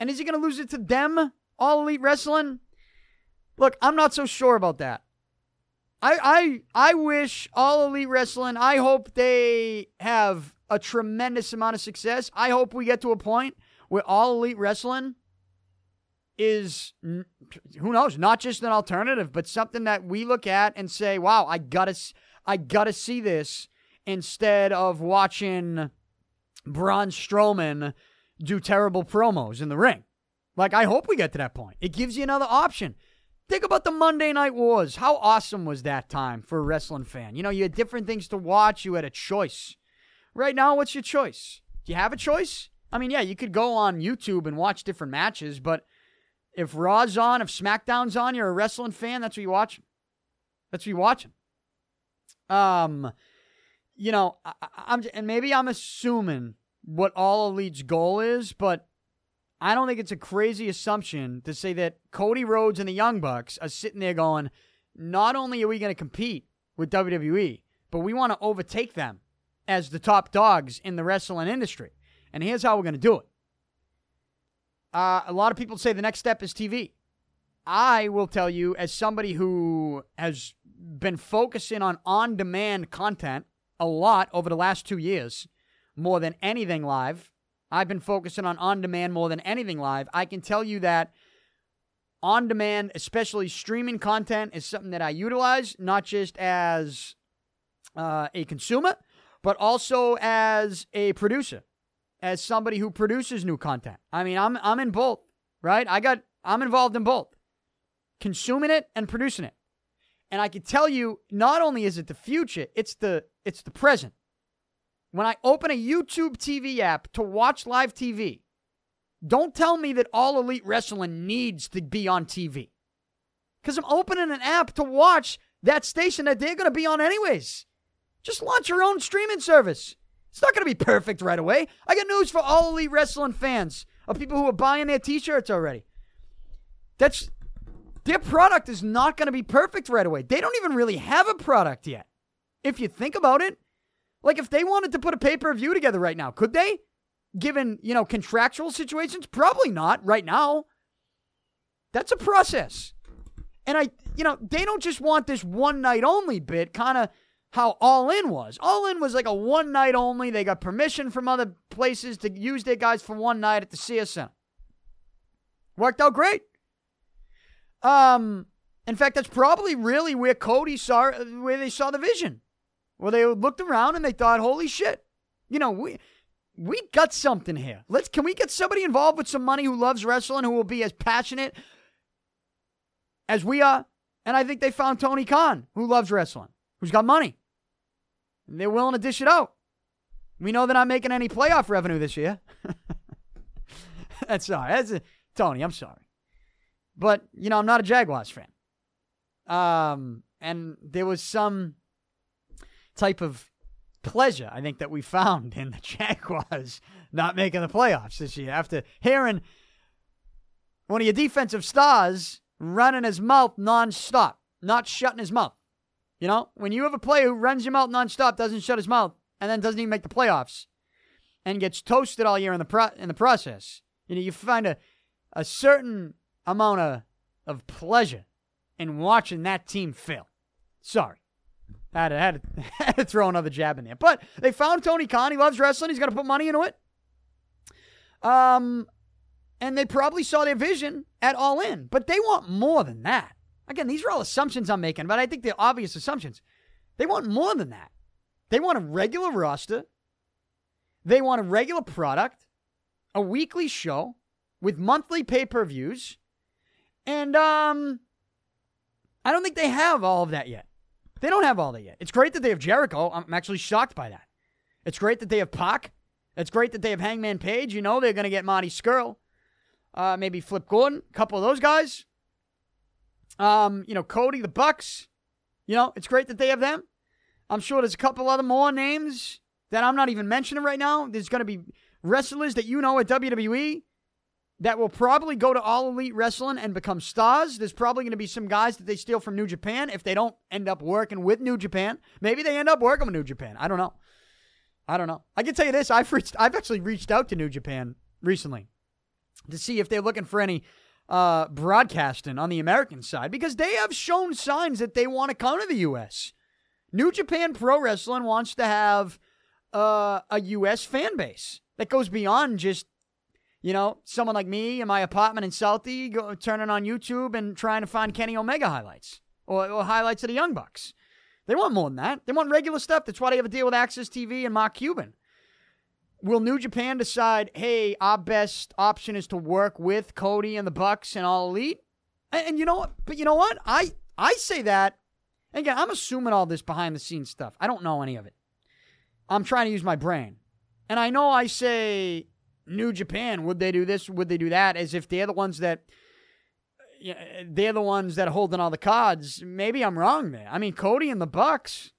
S1: And is he going to lose it to them, All Elite Wrestling? Look, I'm not so sure about that. I I I wish All Elite Wrestling, I hope they have a tremendous amount of success. I hope we get to a point where All Elite Wrestling is who knows, not just an alternative, but something that we look at and say, "Wow, I got to I got to see this." Instead of watching Braun Strowman do terrible promos in the ring. Like I hope we get to that point. It gives you another option. Think about the Monday Night Wars. How awesome was that time for a wrestling fan? You know, you had different things to watch, you had a choice. Right now, what's your choice? Do you have a choice? I mean, yeah, you could go on YouTube and watch different matches, but if Raw's on, if SmackDown's on, you're a wrestling fan, that's what you watch. That's what you watch. Um, you know, I, am and maybe I'm assuming what All Elite's goal is, but I don't think it's a crazy assumption to say that Cody Rhodes and the Young Bucks are sitting there going, not only are we going to compete with WWE, but we want to overtake them as the top dogs in the wrestling industry. And here's how we're going to do it. Uh, a lot of people say the next step is TV. I will tell you, as somebody who has been focusing on on demand content a lot over the last two years, more than anything live, I've been focusing on on demand more than anything live. I can tell you that on demand, especially streaming content, is something that I utilize not just as uh, a consumer, but also as a producer, as somebody who produces new content. I mean, I'm I'm in both, right? I got I'm involved in both, consuming it and producing it. And I can tell you, not only is it the future, it's the it's the present. When I open a YouTube TV app to watch live TV, don't tell me that All Elite Wrestling needs to be on TV. Because I'm opening an app to watch that station that they're going to be on anyways. Just launch your own streaming service. It's not going to be perfect right away. I got news for all Elite Wrestling fans of people who are buying their t shirts already. That's their product is not going to be perfect right away. They don't even really have a product yet. If you think about it, like if they wanted to put a pay-per-view together right now, could they? Given, you know, contractual situations? Probably not right now. That's a process. And I, you know, they don't just want this one night only bit, kind of how All In was. All In was like a one night only. They got permission from other places to use their guys for one night at the CSN. Worked out great. Um, in fact, that's probably really where Cody saw where they saw the vision. Well, they looked around and they thought, "Holy shit! You know, we we got something here. Let's can we get somebody involved with some money who loves wrestling, who will be as passionate as we are?" And I think they found Tony Khan, who loves wrestling, who's got money. And they're willing to dish it out. We know they're not making any playoff revenue this year. that's sorry. That's a, Tony. I'm sorry, but you know I'm not a Jaguars fan. Um, and there was some type of pleasure, I think, that we found in the Jaguars not making the playoffs this year after hearing one of your defensive stars running his mouth nonstop, not shutting his mouth. You know, when you have a player who runs your mouth nonstop, doesn't shut his mouth, and then doesn't even make the playoffs, and gets toasted all year in the pro- in the process, you know, you find a a certain amount of of pleasure in watching that team fail. Sorry. Had to, had, to, had to throw another jab in there. But they found Tony Khan. He loves wrestling. He's going to put money into it. Um, and they probably saw their vision at All In. But they want more than that. Again, these are all assumptions I'm making, but I think they're obvious assumptions. They want more than that. They want a regular roster. They want a regular product, a weekly show with monthly pay-per-views. And um I don't think they have all of that yet. They don't have all that yet. It's great that they have Jericho. I'm actually shocked by that. It's great that they have Pac. It's great that they have Hangman Page. You know they're going to get Marty Scurll. Uh, maybe Flip Gordon. A couple of those guys. Um, you know, Cody, the Bucks. You know, it's great that they have them. I'm sure there's a couple other more names that I'm not even mentioning right now. There's going to be wrestlers that you know at WWE that will probably go to All Elite Wrestling and become stars. There's probably going to be some guys that they steal from New Japan if they don't end up working with New Japan. Maybe they end up working with New Japan. I don't know. I don't know. I can tell you this: I've reached, I've actually reached out to New Japan recently to see if they're looking for any uh, broadcasting on the American side because they have shown signs that they want to come to the U.S. New Japan Pro Wrestling wants to have uh, a U.S. fan base that goes beyond just, you know, someone like me in my apartment in Southie go, turning on YouTube and trying to find Kenny Omega highlights or, or highlights of the Young Bucks. They want more than that. They want regular stuff. That's why they have a deal with AXS TV and Mark Cuban. Will New Japan decide, hey, our best option is to work with Cody and the Bucks and All Elite? And, and you know what? But you know what? I I say that. Again, I'm assuming all this behind the scenes stuff. I don't know any of it. I'm trying to use my brain. And I know I say New Japan, would they do this? Would they do that? As if they're the ones that they're the ones that are holding all the cards. Maybe I'm wrong there. I mean, Cody and the Bucks,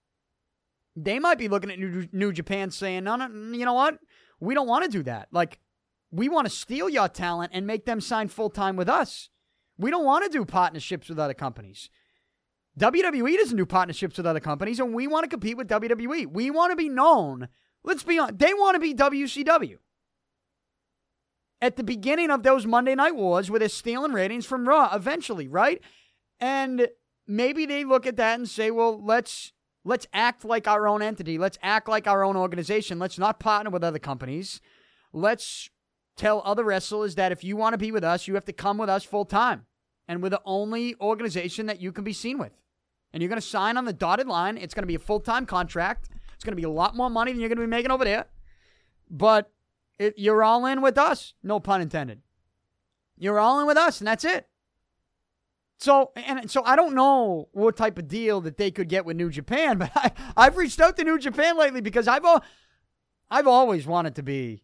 S1: they might be looking at New, New Japan saying, no, no, you know what? We don't want to do that. Like, we want to steal your talent and make them sign full time with us. We don't want to do partnerships with other companies. WWE doesn't do partnerships with other companies, and we want to compete with WWE. We want to be known. Let's be honest. They want to be WCW. At the beginning of those Monday Night Wars, where they're stealing ratings from Raw, eventually, right? And maybe they look at that and say, "Well, let's let's act like our own entity. Let's act like our own organization. Let's not partner with other companies. Let's tell other wrestlers that if you want to be with us, you have to come with us full time, and we're the only organization that you can be seen with." and you're going to sign on the dotted line. It's going to be a full time contract. It's going to be a lot more money than you're going to be making over there. But it, you're all in with us. No pun intended. You're all in with us, and that's it. So and so I don't know what type of deal that they could get with New Japan, but I, I've reached out to New Japan lately because I've I've always wanted to be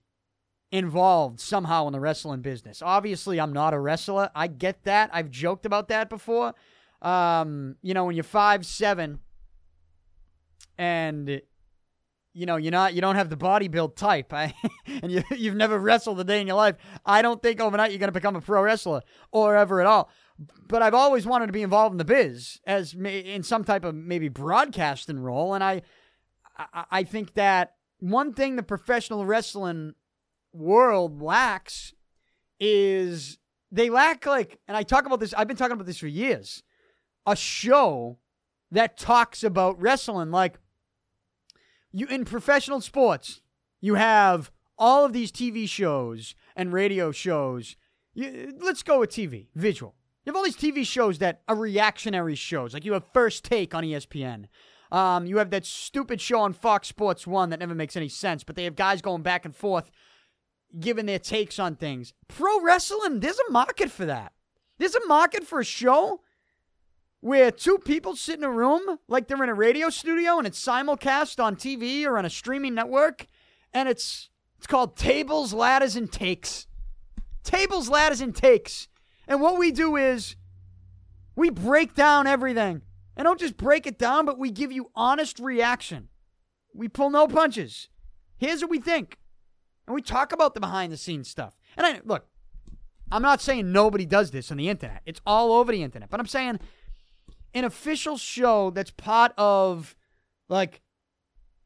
S1: involved somehow in the wrestling business. Obviously, I'm not a wrestler. I get that. I've joked about that before um, you know, when you're five seven and you know you're not you don't have the body build type I, and you, you've never wrestled a day in your life i don't think overnight you're going to become a pro wrestler or ever at all but i've always wanted to be involved in the biz as in some type of maybe broadcasting role and i i, think that one thing the professional wrestling world lacks is they lack like and i talk about this i've been talking about this for years a show that talks about wrestling. Like you in professional sports, you have all of these TV shows and radio shows. You, let's go with TV, visual. You have all these TV shows that are reactionary shows. Like you have First Take on ESPN. Um, you have that stupid show on Fox Sports One that never makes any sense, but they have guys going back and forth giving their takes on things. Pro wrestling, there's a market for that. There's a market for a show where two people sit in a room like they're in a radio studio and it's simulcast on TV or on a streaming network and it's it's called tables ladders and takes tables ladders and takes and what we do is we break down everything. And don't just break it down but we give you honest reaction. We pull no punches. Here's what we think. And we talk about the behind the scenes stuff. And I look I'm not saying nobody does this on the internet. It's all over the internet. But I'm saying an official show that's part of like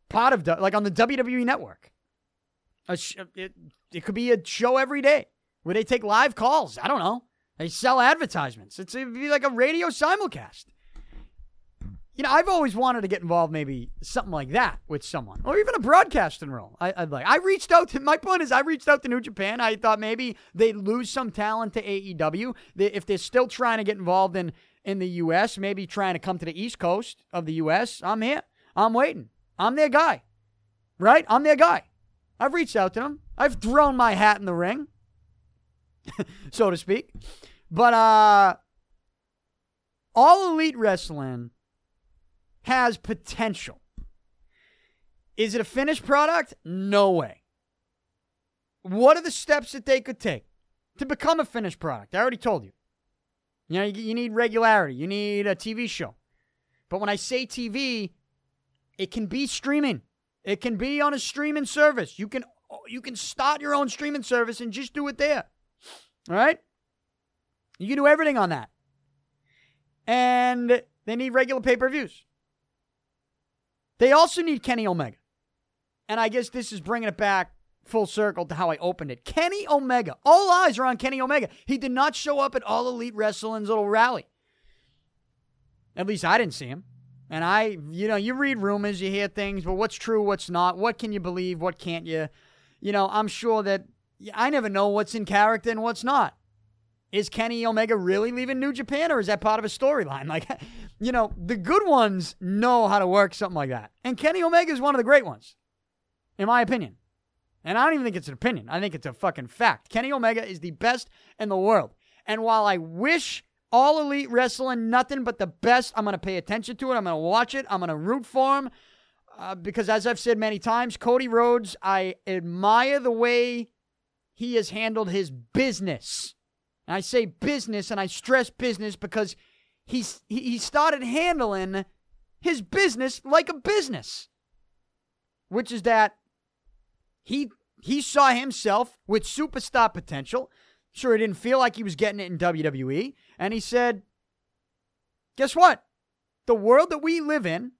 S1: part of like on the WWE network. Sh- it, it could be a show every day where they take live calls. I don't know. They sell advertisements. It's it'd be like a radio simulcast. You know, I've always wanted to get involved, maybe something like that with someone, or even a broadcasting role. I, would like. I reached out to. My point is, I reached out to New Japan. I thought maybe they'd lose some talent to AEW. They, if they're still trying to get involved in in the U.S., maybe trying to come to the East Coast of the U.S., I'm here. I'm waiting. I'm their guy. Right? I'm their guy. I've reached out to them. I've thrown my hat in the ring, so to speak. But uh all elite wrestling has potential. Is it a finished product? No way. What are the steps that they could take to become a finished product? I already told you. You know, you, you need regularity, you need a TV show. But when I say TV, it can be streaming. It can be on a streaming service. You can you can start your own streaming service and just do it there. All right? You can do everything on that. And they need regular pay-per-views. They also need Kenny Omega. And I guess this is bringing it back full circle to how I opened it. Kenny Omega. All eyes are on Kenny Omega. He did not show up at All Elite Wrestling's little rally. At least I didn't see him. And I, you know, you read rumors, you hear things, but what's true, what's not? What can you believe? What can't you? You know, I'm sure that I never know what's in character and what's not. Is Kenny Omega really leaving New Japan or is that part of a storyline? Like, you know, the good ones know how to work something like that. And Kenny Omega is one of the great ones, in my opinion. And I don't even think it's an opinion. I think it's a fucking fact. Kenny Omega is the best in the world. And while I wish all elite wrestling, nothing but the best, I'm going to pay attention to it. I'm going to watch it. I'm going to root for him. Uh, because as I've said many times, Cody Rhodes, I admire the way he has handled his business. And I say business and I stress business because he's, he started handling his business like a business, which is that he he saw himself with superstar potential. Sure, he didn't feel like he was getting it in WWE. And he said, Guess what? The world that we live in,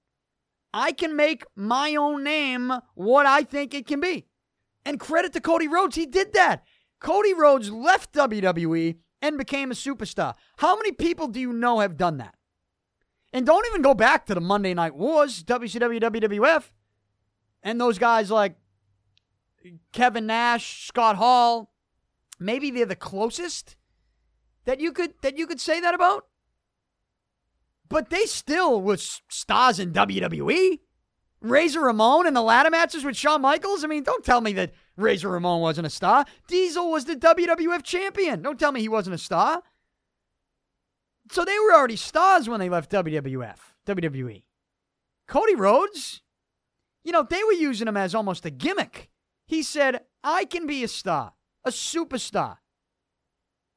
S1: I can make my own name what I think it can be. And credit to Cody Rhodes, he did that. Cody Rhodes left WWE and became a superstar. How many people do you know have done that? And don't even go back to the Monday Night Wars, WCW, WWF, and those guys like Kevin Nash, Scott Hall, maybe they're the closest that you could that you could say that about. But they still was stars in WWE. Razor Ramon in the ladder matches with Shawn Michaels. I mean, don't tell me that Razor Ramon wasn't a star. Diesel was the WWF champion. Don't tell me he wasn't a star. So they were already stars when they left WWF, WWE. Cody Rhodes, you know, they were using him as almost a gimmick. He said, I can be a star, a superstar.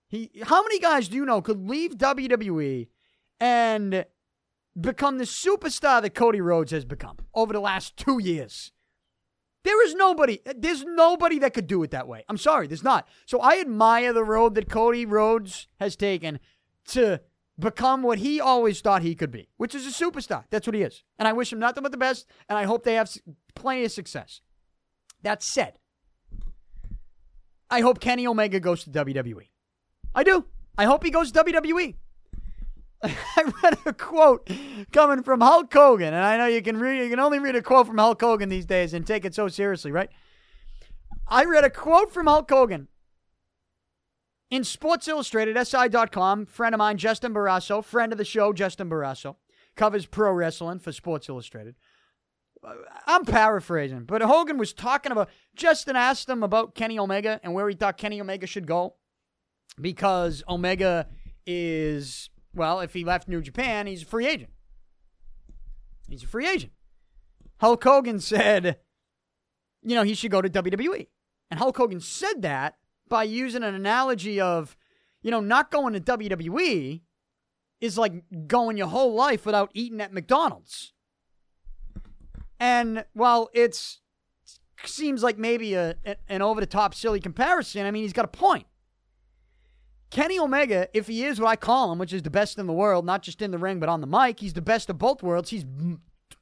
S1: He, how many guys do you know could leave WWE and become the superstar that Cody Rhodes has become over the last two years? There is nobody, there's nobody that could do it that way. I'm sorry, there's not. So I admire the road that Cody Rhodes has taken to become what he always thought he could be, which is a superstar. That's what he is. And I wish him nothing but the best, and I hope they have plenty of success. That said, I hope Kenny Omega goes to WWE. I do. I hope he goes to WWE. I read a quote coming from Hulk Hogan, and I know you can read you can only read a quote from Hulk Hogan these days and take it so seriously, right? I read a quote from Hulk Hogan in Sports Illustrated, SI.com. Friend of mine, Justin Barrasso, friend of the show, Justin Barrasso, covers pro wrestling for Sports Illustrated. Uh, I'm paraphrasing, but Hogan was talking about. Justin asked him about Kenny Omega and where he thought Kenny Omega should go because Omega is, well, if he left New Japan, he's a free agent. He's a free agent. Hulk Hogan said, you know, he should go to WWE. And Hulk Hogan said that by using an analogy of, you know, not going to WWE is like going your whole life without eating at McDonald's. And while it's seems like maybe a, an over the top silly comparison, I mean, he's got a point. Kenny Omega, if he is what I call him, which is the best in the world, not just in the ring, but on the mic, he's the best of both worlds. He's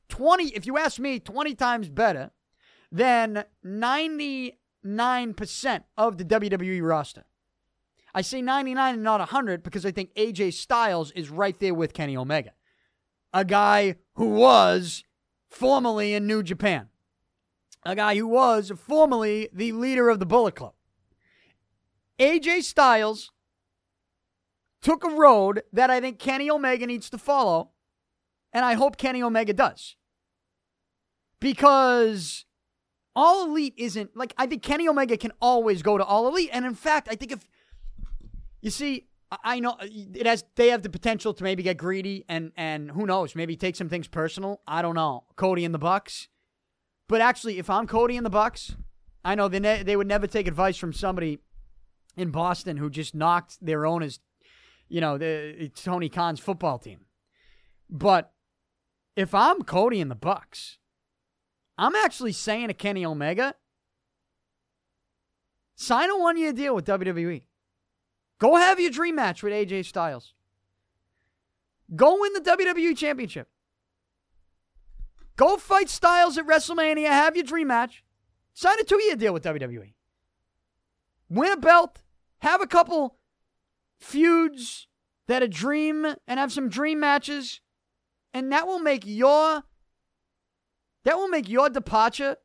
S1: 20, if you ask me, 20 times better than 99% of the WWE roster. I say 99 and not 100 because I think AJ Styles is right there with Kenny Omega. A guy who was formerly in New Japan, a guy who was formerly the leader of the Bullet Club. AJ Styles took a road that I think Kenny Omega needs to follow, and I hope Kenny Omega does. Because All Elite isn't like I think Kenny Omega can always go to All Elite, and in fact, I think if you see, I know it has. They have the potential to maybe get greedy and and who knows, maybe take some things personal. I don't know. Cody and the Bucks, but actually, if I'm Cody and the Bucks, I know they ne- they would never take advice from somebody in Boston who just knocked their owners, you know, the Tony Khan's football team. But if I'm Cody in the Bucks, I'm actually saying to Kenny Omega, sign a one year deal with WWE. Go have your dream match with AJ Styles. Go win the WWE Championship. Go fight Styles at WrestleMania. Have your dream match. Sign a two year deal with WWE. Win a belt. Have a couple feuds that a dream and have some dream matches. And that will make your that will make your departure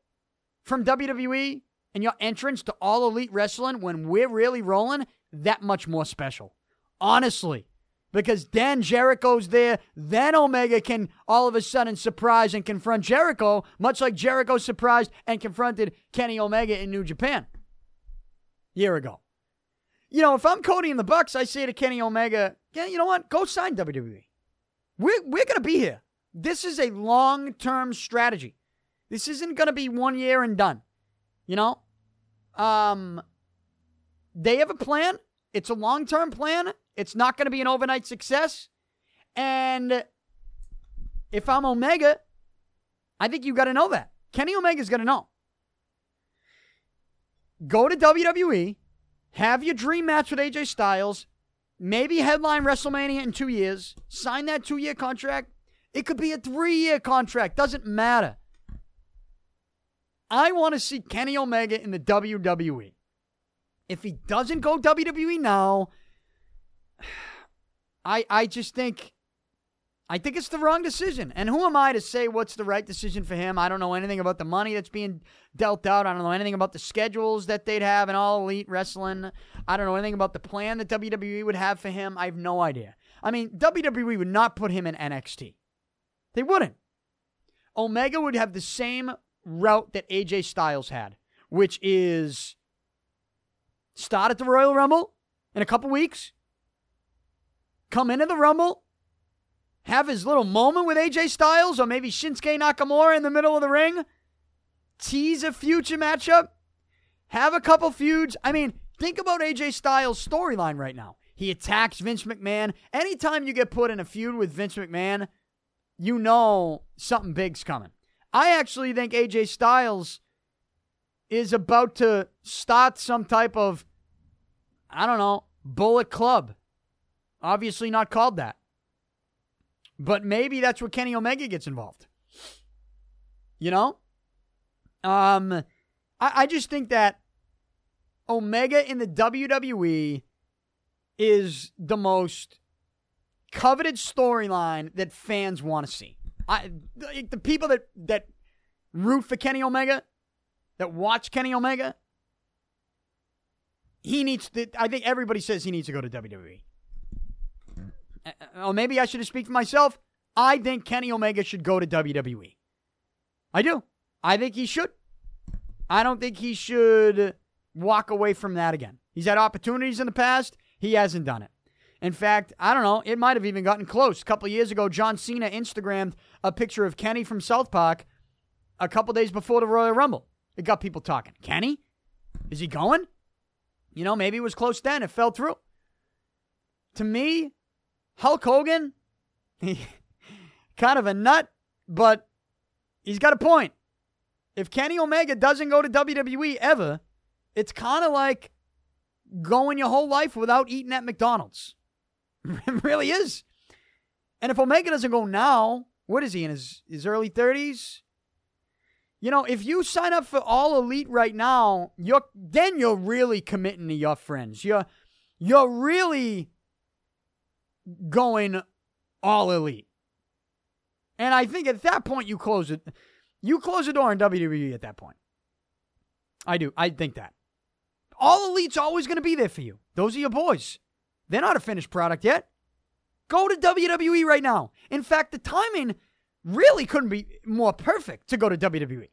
S1: from WWE and your entrance to all elite wrestling when we're really rolling that much more special. Honestly. Because then Jericho's there, then Omega can all of a sudden surprise and confront Jericho, much like Jericho surprised and confronted Kenny Omega in New Japan year ago. You know, if I'm Cody in the Bucks, I say to Kenny Omega, yeah, you know what? Go sign WWE. We're, we're going to be here. This is a long term strategy. This isn't going to be one year and done. You know? Um, they have a plan. It's a long term plan. It's not going to be an overnight success. And if I'm Omega, I think you got to know that. Kenny Omega's going to know. Go to WWE, have your dream match with AJ Styles, maybe headline WrestleMania in two years, sign that two year contract. It could be a three year contract, doesn't matter. I want to see Kenny Omega in the WWE. If he doesn't go WWE now, I I just think I think it's the wrong decision. And who am I to say what's the right decision for him? I don't know anything about the money that's being dealt out. I don't know anything about the schedules that they'd have in all elite wrestling. I don't know anything about the plan that WWE would have for him. I have no idea. I mean, WWE would not put him in NXT. They wouldn't. Omega would have the same route that AJ Styles had, which is start at the Royal Rumble in a couple weeks, come into the Rumble, have his little moment with AJ Styles or maybe Shinsuke Nakamura in the middle of the ring, tease a future matchup, have a couple feuds. I mean, think about AJ Styles' storyline right now. He attacks Vince McMahon. Anytime you get put in a feud with Vince McMahon, you know something big's coming. I actually think AJ Styles is about to start some type of, I don't know, bullet club. Obviously not called that. But maybe that's where Kenny Omega gets involved. You know? Um, I, I just think that Omega in the WWE is the most coveted storyline that fans want to see. I the, the people that that root for Kenny Omega, that watch Kenny Omega, he needs to. I think everybody says he needs to go to WWE. Uh, oh, maybe I should speak for myself. I think Kenny Omega should go to WWE. I do. I think he should. I don't think he should walk away from that again. He's had opportunities in the past. He hasn't done it. In fact, I don't know. It might have even gotten close. A couple years ago, John Cena Instagrammed a picture of Kenny from South Park a couple days before the Royal Rumble. It got people talking. Kenny? Is he going? You know, maybe it was close then. It fell through. To me, Hulk Hogan, he, kind of a nut, but he's got a point. If Kenny Omega doesn't go to WWE ever, it's kind of like going your whole life without eating at McDonald's. it really is. And if Omega doesn't go now, what is he in his, his early 30s? You know, if you sign up for all elite right now, you're then you're really committing to your friends. You're you're really going all elite. And I think at that point you close it. You close the door on WWE at that point. I do. I think that. All elite's always going to be there for you. Those are your boys. They're not a finished product yet. Go to WWE right now. In fact, the timing really couldn't be more perfect to go to WWE.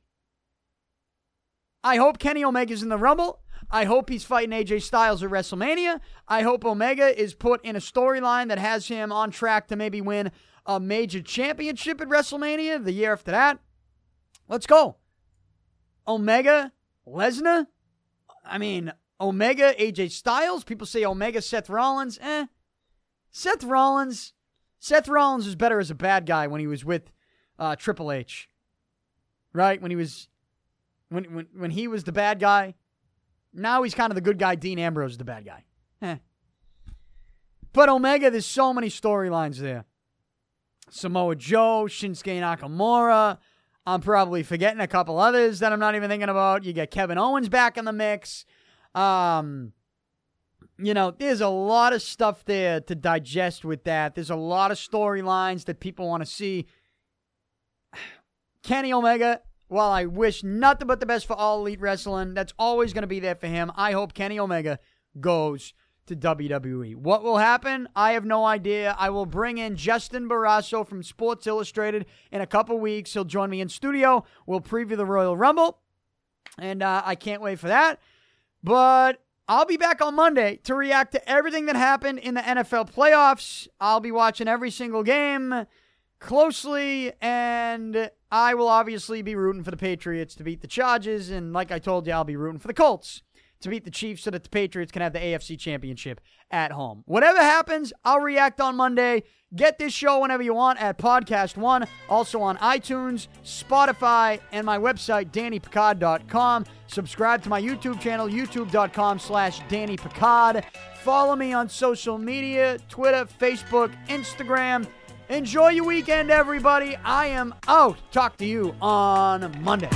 S1: I hope Kenny Omega's in the Rumble. I hope he's fighting AJ Styles at WrestleMania. I hope Omega is put in a storyline that has him on track to maybe win a major championship at WrestleMania the year after that. Let's go. Omega, Lesnar. I mean, Omega, AJ Styles. People say Omega, Seth Rollins. Eh. Seth Rollins. Seth Rollins was better as a bad guy when he was with uh, Triple H. Right? When he was when when when he was the bad guy. Now he's kind of the good guy. Dean Ambrose is the bad guy. Eh. But Omega, there's so many storylines there. Samoa Joe, Shinsuke Nakamura. I'm probably forgetting a couple others that I'm not even thinking about. You get Kevin Owens back in the mix. Um, you know, there's a lot of stuff there to digest with that. There's a lot of storylines that people want to see. Kenny Omega, while I wish nothing but the best for all elite wrestling, that's always going to be there for him. I hope Kenny Omega goes to WWE. What will happen? I have no idea. I will bring in Justin Barrasso from Sports Illustrated in a couple weeks. He'll join me in studio. We'll preview the Royal Rumble, and uh, I can't wait for that. But I'll be back on Monday to react to everything that happened in the NFL playoffs. I'll be watching every single game closely, and I will obviously be rooting for the Patriots to beat the Chargers. And like I told you, I'll be rooting for the Colts to beat the Chiefs so that the Patriots can have the AFC Championship at home. Whatever happens, I'll react on Monday. Get this show whenever you want at Podcast One, also on iTunes, Spotify, and my website, DannyPicard.com. Subscribe to my YouTube channel, youtube.com slash Danny Picard. Follow me on social media, Twitter, Facebook, Instagram. Enjoy your weekend, everybody. I am out. Talk to you on Monday.